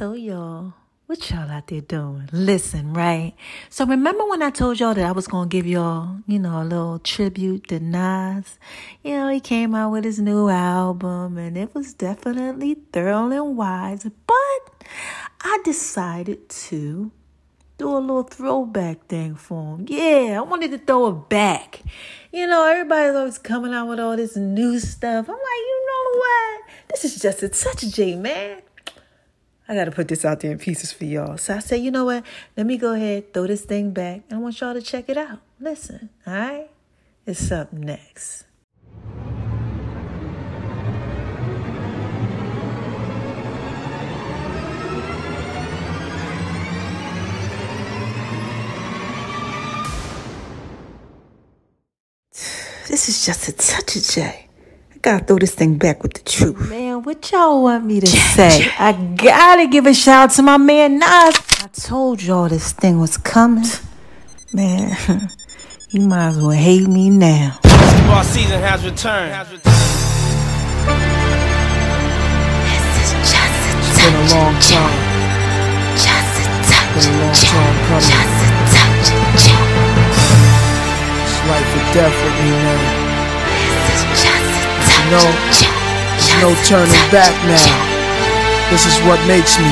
So, y'all, what y'all out there doing? Listen, right? So, remember when I told y'all that I was going to give y'all, you know, a little tribute to Nas? You know, he came out with his new album and it was definitely thorough and wise, but I decided to do a little throwback thing for him. Yeah, I wanted to throw it back. You know, everybody's always coming out with all this new stuff. I'm like, you know what? This is just a touch J, man. I got to put this out there in pieces for y'all. So I said, you know what? Let me go ahead, throw this thing back. I want y'all to check it out. Listen, all right? It's up next. <sighs> This is just a touch of J. Gotta throw this thing back with the truth. Man, what y'all want me to say? I gotta give a shout out to my man Nas. I told y'all this thing was coming. Man, <laughs> you might as well hate me now. Basketball season has returned. This is just a It's been a long time. Just a touch. Been a long time coming. Just a touch. It's life or death with me now. This is just a touch. know, There's no turning back now. This is what makes me.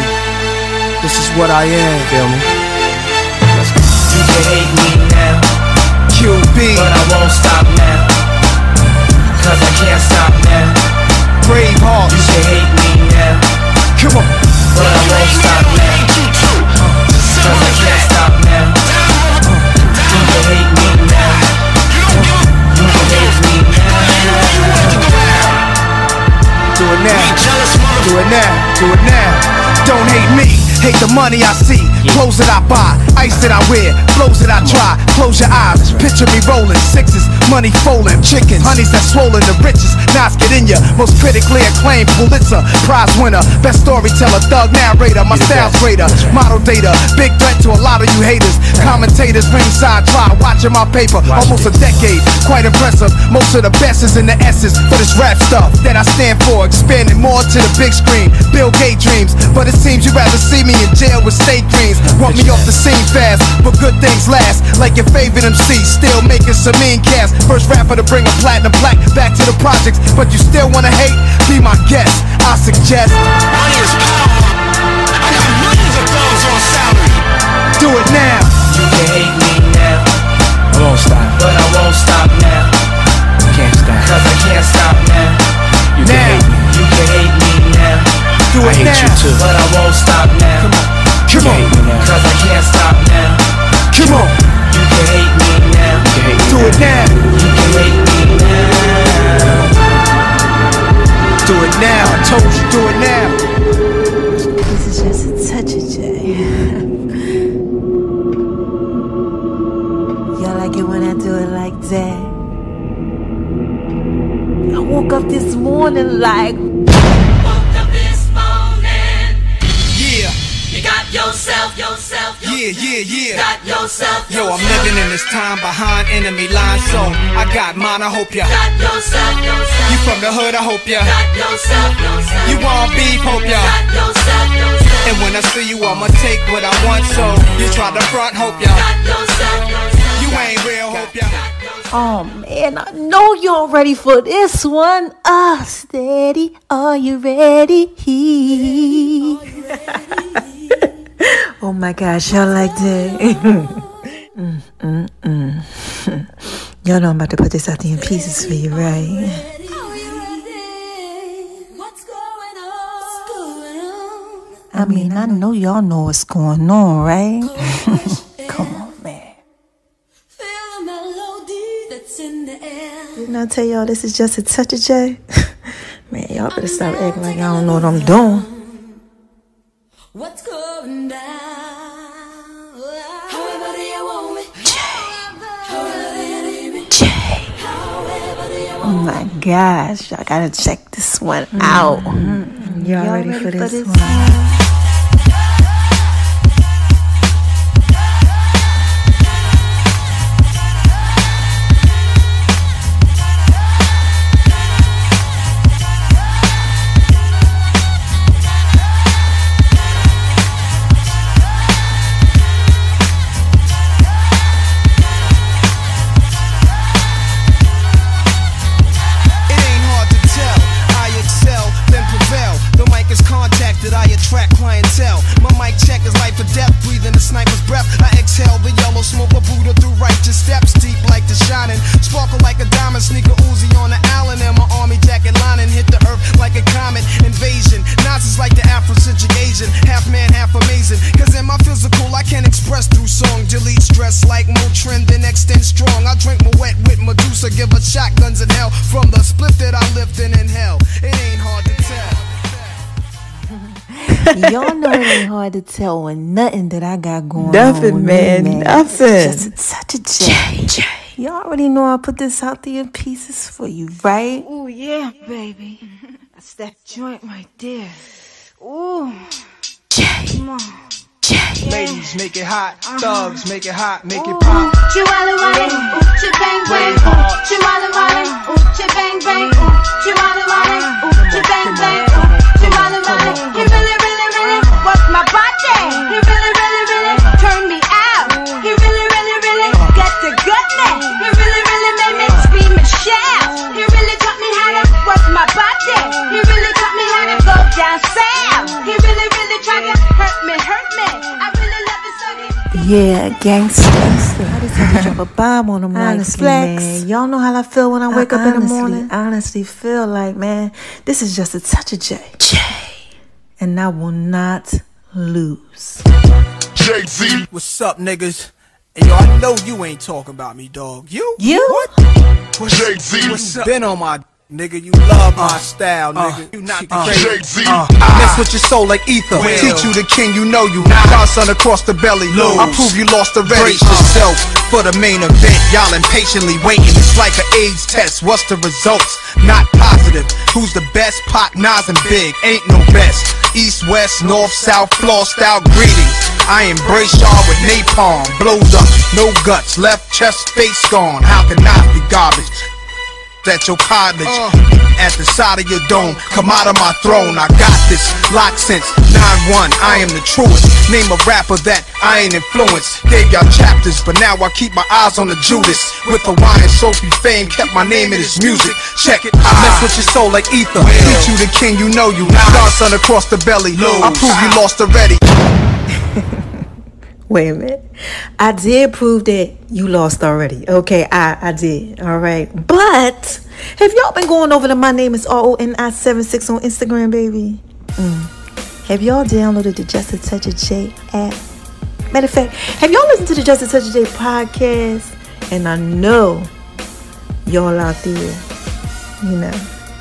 This is what I am. Feel me? You can hate me now, QB, but I won't stop now. Cause I can't stop now. brave heart. You can hate me now, Come on. but I won't stop now. Cause I can't Do it now. Do it now. Don't hate me. Hate the money I see. Clothes that I buy. Ice that I wear. Flows that I try. Close your eyes. Picture me rolling. Sixes. Money folding. Chickens. Honeys that swollen. The richest. Nas get in ya. Most critically acclaimed Pulitzer Prize winner. Best storyteller. Thug narrator. My style's greater. Model data. Big threat to a lot of you haters. Commentators ringside try watching my paper. Almost a decade. Quite impressive. Most of the best is in the essence for this rap stuff that I stand for. Expanding more to the big screen. Bill Gates dreams. But it seems you'd rather see me in jail with state dreams. Want me off the scene fast, but good things last. Like your favorite MC, still making some mean cast. First rapper to bring a platinum plaque back to the projects. But you still wanna hate? Be my guest. I suggest. Money is power. I got millions of dollars on salary. Do it now. You can hate me now, I won't stop. but I won't stop now. I Can't stop. Cause I can't stop now. You Now. You can hate me now, Do it now. You too. But I won't stop now. Come on. Cause I can't stop now. Come on. It now. Do it now. I told you, do it now. This is just a touch of J. Y'all like it when I do it like that? I woke up this morning like, yeah, yeah, yeah. got yourself, Yo, I'm living in this time behind enemy lines, so I got mine. I hope ya. Got yourself, yourself. You from the hood? I hope ya. Got yourself, yourself. You want beef? Hope ya. Got yourself, yourself. And when I see you, I'ma take what I want. So you try to front? Hope ya. Got yourself, yourself. You ain't real? Hope ya. oh man, I know y'all ready for this one. Ah, steady, are you ready? Oh my gosh, y'all like that? <laughs> mm, mm, mm. <laughs> y'all know I'm about to put this out there in pieces for you, right? I mean, I know y'all know what's going on, right? <laughs> Come on, man. Didn't I tell y'all this is just a touch of J? man, y'all better stop acting like I don't know what I'm doing. What's going down? Oh my gosh, y'all gotta check this one out. Mm-hmm. Y'all, ready, for this, this one? It like a diamond, sneaker Uzi on the Allen, and my army jacket lining hit the earth like a comet invasion. Nas is like the Afrocentric Asian, half man, half amazing. Cause in my physical, I can express through song. Delete stress like Motrin, then extend strong. I drink my wet with Medusa, give her shotguns in hell from the split that I lift and inhale. It ain't hard to tell. <laughs> Y'all know it ain't hard to tell when nothing that I got going on. Nothing, with man, Me, nothing. Just such a J. Y'all already know I put this out there in pieces for you, right? Oh yeah, baby. That's that joint right there. Ooh. Come on. Ladies, make it hot. Uh-huh. Thugs, make it hot. Make it pop. Chihuahua wale, ooh, chi bang bang, Brave heart. ooh, Chihuahua wale, ooh, chi bang bang, ooh, Chihuahua wale, ooh, chi bang bang, ooh, Chihuahua wale. He really, really, really work my body. Down south. He really, really tried to hurt me, hurt me. I really love it so he Yeah, gangsta. I just had to drop a bomb on them like Honestly, flex. man, Y'all know how I feel when I wake up in the morning. I honestly feel like, man, this is just a touch of J. J. And I will not lose. Jay-Z. What's up, niggas? Hey, yo, I know you ain't talking about me, dog. You? You? What? What's Jay-Z. What's up? Been on my nigga. You love my uh, style, uh, nigga. you not the uh, crazy. Jay-Z. Mess with your soul like ether. Will. Teach you the king, you know you. God's Son across the belly. Lose. I prove you lost already. Brace yourself for the main event. Y'all impatiently waiting. It's like an AIDS test. What's the results? Not positive. Who's the best? Pop, Nas, and Big. Ain't no best. East, west, north, south, floor style greetings. I embrace y'all with napalm. Blows up, no guts. Left chest, face gone. How can I be garbage? At your cottage uh. at the side of your dome come out of my throne. I got this Lock since 9-1 i am the truest. Name a rapper that i ain't influenced. Gave y'all chapters but now i keep my eyes on the judas. With the wine and soapy fame kept my name in his music. Check it. I mess with your soul like ether. Teach you the king you know you. God's Son across the belly. I prove you lost already <laughs> Wait a minute. I did prove that you lost already. Okay, I, I did. All right. But have y'all been going over to my name is R-O-N-I-76 on Instagram, baby? Mm. Have y'all downloaded the Just a Touch of J app? Matter of fact, have y'all listened to the Just a Touch of J podcast? And I know y'all out there, you know,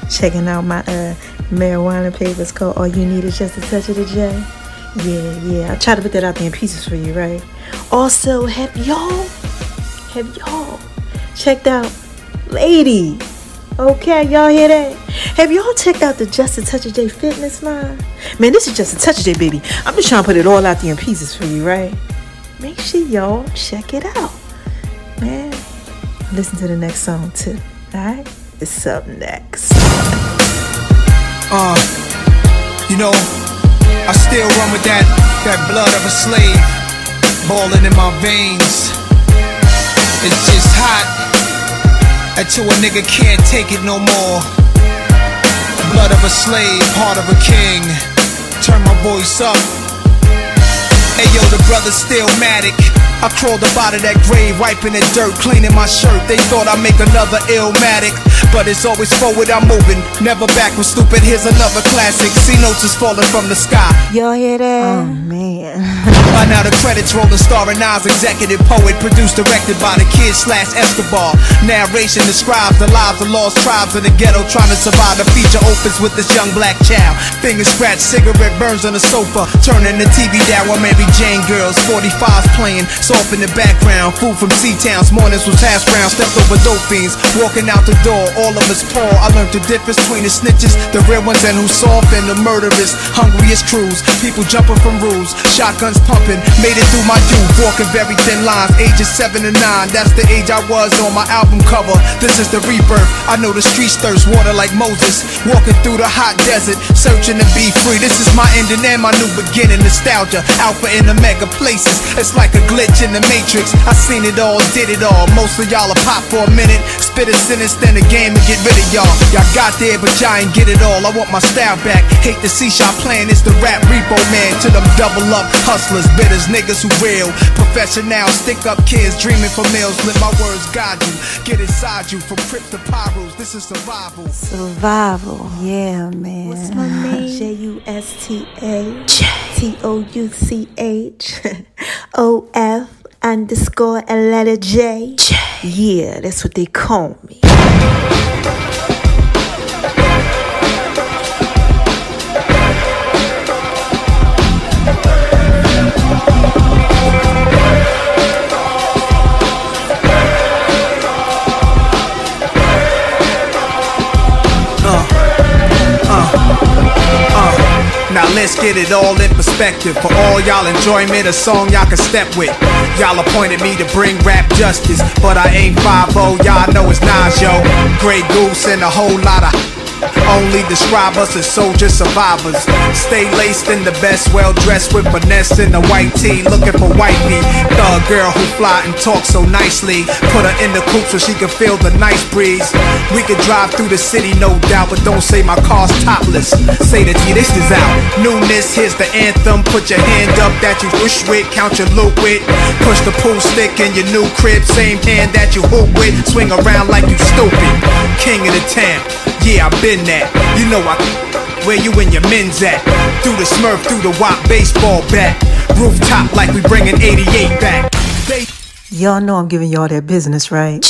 checking out my uh, marijuana papers called All You Need Is Just a Touch of the J. Yeah, yeah. I try to put that out there in pieces for you, right? Also, have y'all, have y'all checked out Lady? Okay, y'all hear that? Have y'all checked out the Just a Touch of J fitness line? Man, this is Just a Touch of J, baby. I'm just trying to put it all out there in pieces for you, right? Make sure y'all check it out, man. Listen to the next song too. Alright? It's up next. Uh, you know, I still run with that that blood of a slave balling in my veins. It's just hot until a nigga can't take it no more. Blood of a slave, heart of a king. Turn my voice up. Hey yo, the brother's Stillmatic. I crawled up out of that grave, wiping the dirt, cleaning my shirt. They thought I'd make another illmatic, but it's always forward I'm moving, never backward. Stupid. Here's another classic. See notes is falling from the sky. Y'all hear that? Oh man. <laughs> By now the credits rolling, starring Nas, executive poet, produced, directed by the kid slash Escobar. Narration describes the lives of lost tribes in the ghetto trying to survive. The feature opens with this young black child. Finger scratch, cigarette burns on the sofa, turning the TV down while Mary Jane girls, 45s playing. Soft in the background. Food from C-Towns, mornings was hash brown. Stepped over dope fiends, walking out the door. All of us poor. I learned the difference between the snitches, the real ones, and who's soft and the murderers. Hungriest crews, people jumping from rules, shotguns pumping. Made it through my youth, walking very thin lines. Ages seven and nine, that's the age I was on my album cover. This is the rebirth. I know the streets thirst water like Moses, walking through the hot desert, searching to be free. This is my ending and my new beginning. Nostalgia, alpha and omega places. It's like a glitch in the matrix. I seen it all, did it all. Most of y'all are pop for a minute, spit a sentence, then a game and get rid of y'all. Y'all got there, but y'all ain't get it all. I want my style back. Hate to see y'all playing. It's the rap repo man to them double up hustlers, bitters, niggas who real. Professional, stick up kids dreaming for meals. Let my words guide you. Get inside you from crypt to pyros. This is survival. Survival. Yeah, man. What's my name? J U S T A T O U C H <laughs> O F underscore a letter J. Yeah, that's what they call me. Now let's get it all in perspective. For all y'all enjoyment, a song y'all can step with. Y'all appointed me to bring rap justice, but I ain't 5-0. Y'all know it's Nas, yo. Grey Goose and a whole lot of. Only describe us as soldier survivors. Stay laced in the best, well dressed with finesse in the white tee, looking for wifey. Thug girl who fly and talk so nicely. Put her in the coupe so she can feel the nice breeze. We could drive through the city, no doubt, but don't say my car's topless. Say that G, this is out. Newness, here's the anthem. Put your hand up that you wish with, count your loot with. Push the pool stick in your new crib, same hand that you hoop with. Swing around like you stupid. King of the town. Yeah, I've been that. You know I. Where you and your men's at? Through the smurf, through the wop baseball bat. Rooftop like we bringing 88 back. They Y'all know I'm giving y'all that business, right?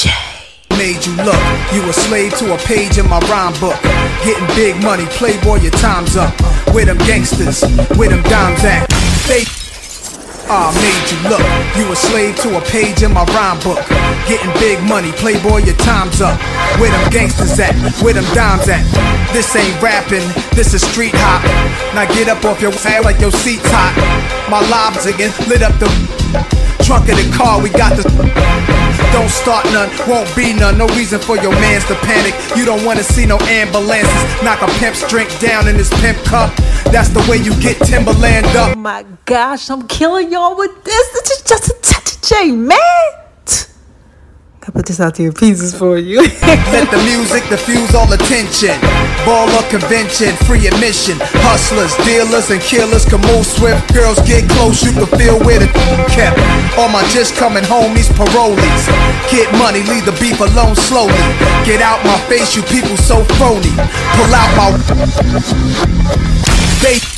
made you look. You a slave to a page in my rhyme book. Getting big money, playboy, your time's up. Where them gangsters, where them dimes at? They Ah, made you look. You a slave to a page in my rhyme book. Getting big money, playboy, your time's up. Where them gangsters at? Where them dimes at? This ain't rapping, this is street hop. Now get up off your ass like your seat's hot. My lobs again lit up the trunk of the car. We got the. Don't start none, won't be none. No reason for your mans to panic. You don't wanna see no ambulances. Knock a pimp's drink down in his pimp cup. That's the way you get Timberland up. Oh my gosh, I'm killing y'all with this. This is just a touch of J, man. Put this out to your pieces for you. <laughs> Let the music diffuse all attention. Baller convention, free admission. Hustlers, dealers, and killers can move swift. Girls get close, you can feel where the <laughs> kept. All my just coming homies, parolees. Get money, leave the beef alone slowly. Get out my face, you people so phony. Pull out my. <laughs> They.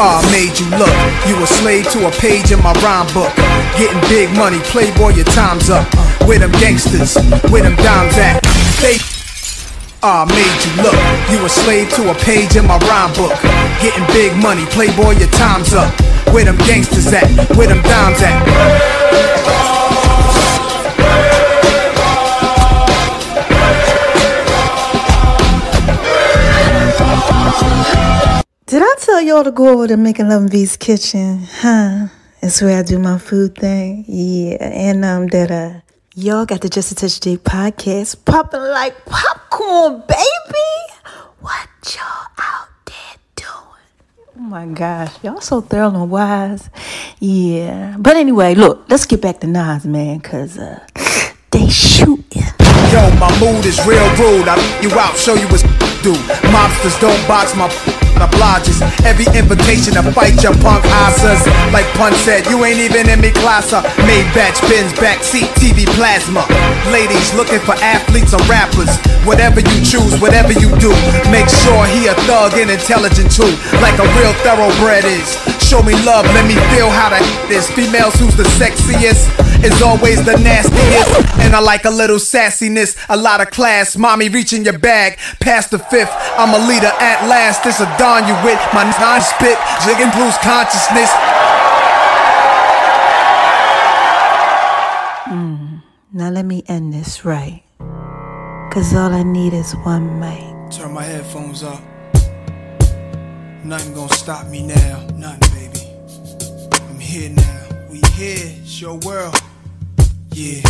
Ah, made you look. You a slave to a page in my rhyme book. Getting big money, playboy, your time's up. Where them gangsters, where them dimes at? They. Ah, made you look. You a slave to a page in my rhyme book. Getting big money, playboy, your time's up. Where them gangsters at? Where them dimes at? Did I tell y'all to go over to Making Love and V's kitchen? Huh? It's where I do my food thing. Yeah. And um that uh y'all got the Just a Touch J podcast popping like popcorn, baby. What y'all out there doing? Oh my gosh, y'all so thorough and wise. Yeah. But anyway, look, let's get back to Nas, man, cause uh they shooting. Yo, my mood is real rude. I meet you out, show you what's do. Mobsters don't box my obliges. Every invitation to fight your punk asses. Like Pun said, you ain't even in me class. Made batch bins, backseat, TV plasma. Ladies looking for athletes or rappers. Whatever you choose, whatever you do, make sure he a thug and intelligent too. Like a real thoroughbred is. Show me love, let me feel how to this. <laughs> Females who's the sexiest is always the nastiest. And I like a little sassiness, a lot of class. Mommy reaching your bag, past the fifth. I'm a leader at last. This a dawn you with my non spit, jigging blues consciousness. Mm, now let me end this right. Cause all I need is one mic. Turn my headphones up. Nothing gonna stop me now. Nothing, baby. I'm here now. We here. It's your world. Yeah.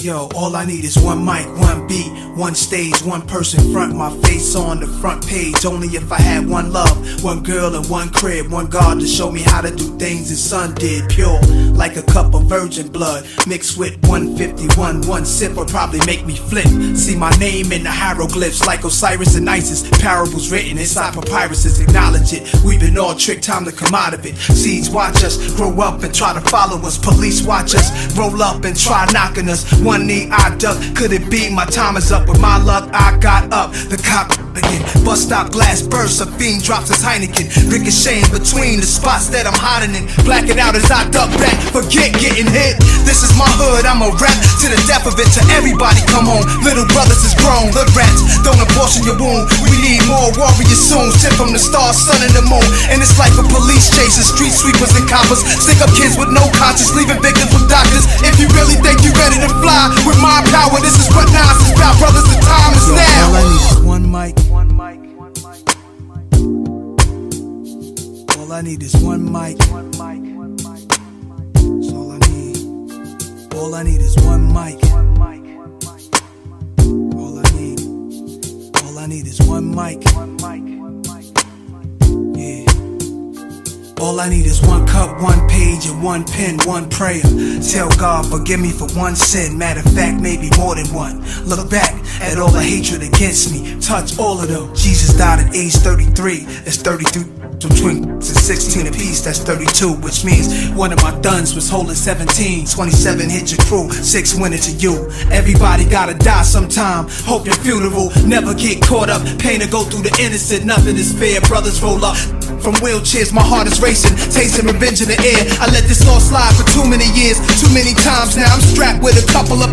Yo, all I need is one mic, one beat, one stage, one person front, my face on the front page. Only if I had one love, one girl and one crib, one God to show me how to do things his son did. Pure, like a cup of virgin blood, mixed with 151. One sip would probably make me flip. See my name in the hieroglyphs, like Osiris and Isis. Parables written inside papyruses, acknowledge it. We've been all tricked, time to come out of it. Seeds watch us grow up and try to follow us. Police watch us roll up and try knocking us. One knee I duck, could it be my time is up? With my luck, I got up. The cop again, bus stop glass bursts. A fiend drops his Heineken, ricocheting between the spots that I'm hiding in. Blacking out as I duck back, forget getting hit. This is my hood, I'm a rap to the death of it. To everybody, come home. Little brothers is grown, hood rats, don't abortion your wound. We need more warriors soon. Sent from the stars, sun, and the moon. And it's like a police chasing street sweepers and coppers. Stick up kids with no conscience, leaving victims with doctors. If you really think you're ready to fly with my power, this is what Nas is about, brothers. The time is now. All I need is. One mic. I need is one mic. That's all I need. All I need is one mic. All I need. All I need is one mic. Yeah. All I need is one cup, one page, and one pen, one prayer. Tell God, forgive me for one sin. Matter of fact, maybe more than one. Look back at all the hatred against me. Touch all of them. Jesus died at age 33. That's 33 between 16 apiece, that's 32, which means one of my duns was holding 17. 27 hit your crew, 6 went into you. Everybody gotta die sometime. Hope your funeral never get caught up. Pain to go through the innocent, nothing is fair. Brothers roll up. From wheelchairs, my heart is racing, tasting revenge in the air. I let this all slide for too many years, too many times now. I'm strapped with a couple of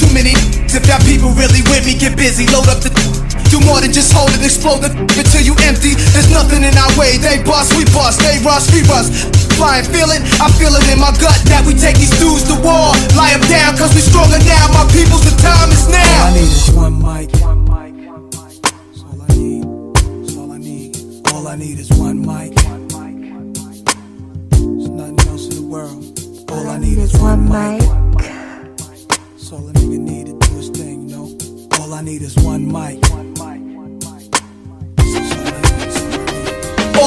too many. If y'all people really with me, get busy, load up the. Do more than just hold it, explode the until you empty. There's nothing in our way. They bust, we bust, they rust, we rust. Flying, feel it, I feel it in my gut that we take these dudes to war. Lie 'em down, cause we stronger now. My people's the time is now. All I need is one mic. One mic. That's all I need. That's all I need. All I need is one mic. One mic. There's nothing else in the world. All I need is one mic. That's all a nigga need to do his thing, you know. All I need is one mic.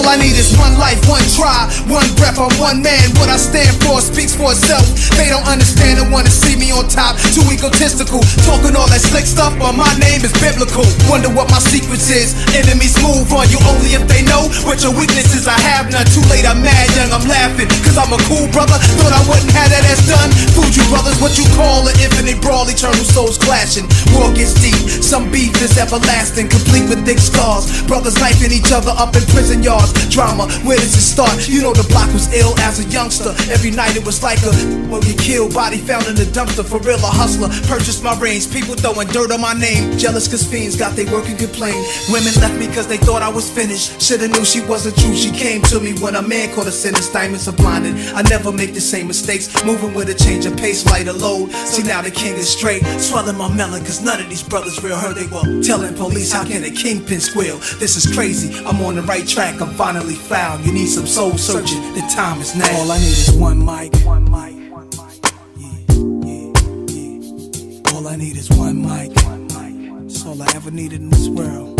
All I need is one life, one try, one breath, I'm one man. What I stand for speaks for itself. They don't understand and wanna see me on top. Too egotistical, talking all that slick stuff, but my name is biblical. Wonder what my secrets is. Enemies move on you only if they know what your weaknesses. I have none. Too late, I'm mad, young, I'm laughing. Cause I'm a cool brother. Thought I wouldn't have that as done. Food you brothers, what you call an infinite brawl, eternal souls clashing. War gets deep, some beef is everlasting, complete with thick scars. Brothers knifing each other up in prison yards. Drama, where does it start? You know the block was ill as a youngster. Every night it was like a when we killed, body found in the dumpster. For real, a hustler. Purchased my range, people throwing dirt on my name. Jealous cause fiends got they work and complain. Women left me cause they thought I was finished. Shoulda knew she wasn't true. She came to me when a man caught a sentence. Diamonds are blinded. I never make the same mistakes. Moving with a change of pace, lighter load. See now the king is straight. Swelling my melon cause none of these brothers real heard they were. Telling police how can a kingpin squeal? This is crazy. I'm on the right track. I'm finally found. You need some soul searching. The time is now. All I need is one mic. One mic. One mic. Yeah, yeah, yeah. All I need is one mic. One mic. That's all I ever needed in this world.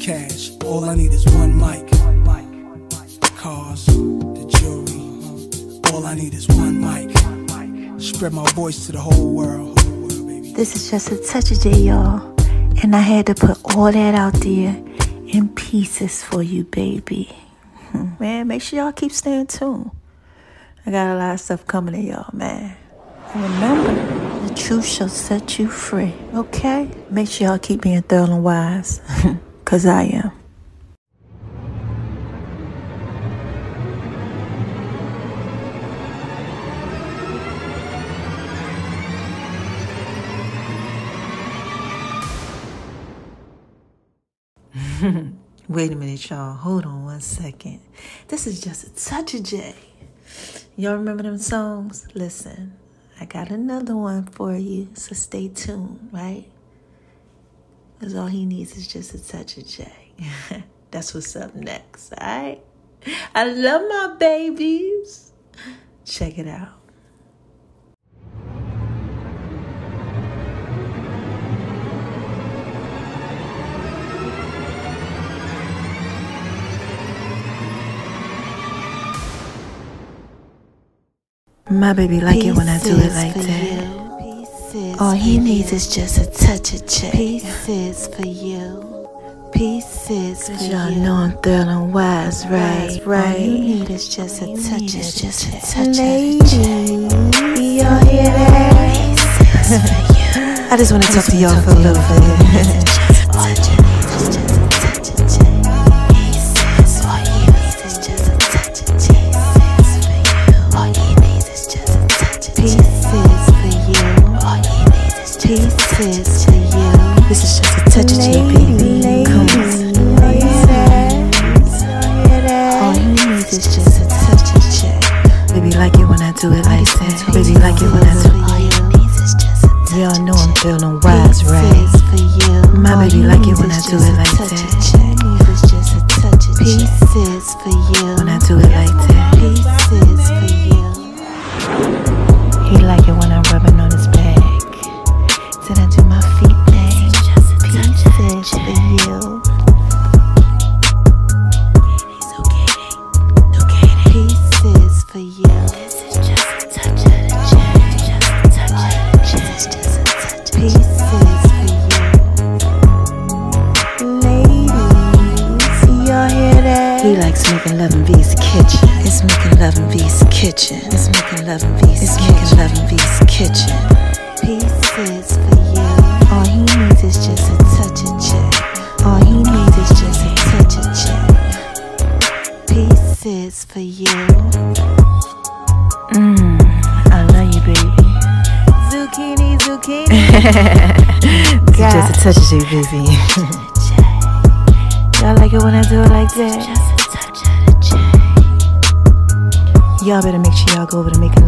Cash. All I need is one mic. One mic. Cars. The jewelry. All I need is one mic. Spread my voice to the whole world. Whole world, baby. This is just a touch of J, y'all. And I had to put all that out there in pieces for you, baby. Hmm, Man, make sure y'all keep staying tuned. I got a lot of stuff coming to y'all, man. And remember, the truth shall set you free, okay? Make sure y'all keep being thorough and wise, <laughs> because I am. Wait a minute, y'all. Hold on one second. This is just a touch of J. Y'all remember them songs? Listen, I got another one for you, so stay tuned, right? Because all he needs is just a touch of J. <laughs> That's what's up next, all right? I love my babies. Check it out. My baby like it when I do it like that. All he needs is just a touch of J. Pieces for you. Pieces for Cause y'all you. know I'm thrilling wise, right? All you Right. need is just a touch of just a touch Lady, of J. y'all hear that? I just want to talk to y'all for a little bit. <laughs> Pieces for you. This is just a touch of J, baby. Come on. All you need is just a touch of J. Baby like it when I do it like that. Baby like it when I do All you need is just a touch Y'all know I'm feeling wise, right? Pieces for you. My baby like it when I do it like that. of J. Need is just a touch of J. Pieces for you. When I do it like that. Pieces for you. He like baby. <laughs> Y'all like it when I do it like that? Y'all better make sure y'all go over to make Love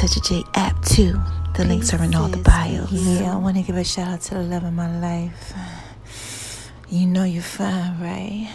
download the Just a Touch J app too. The links are in all the bios. Yeah, I want to give a shout out to the love of my life. You know you're fine, right?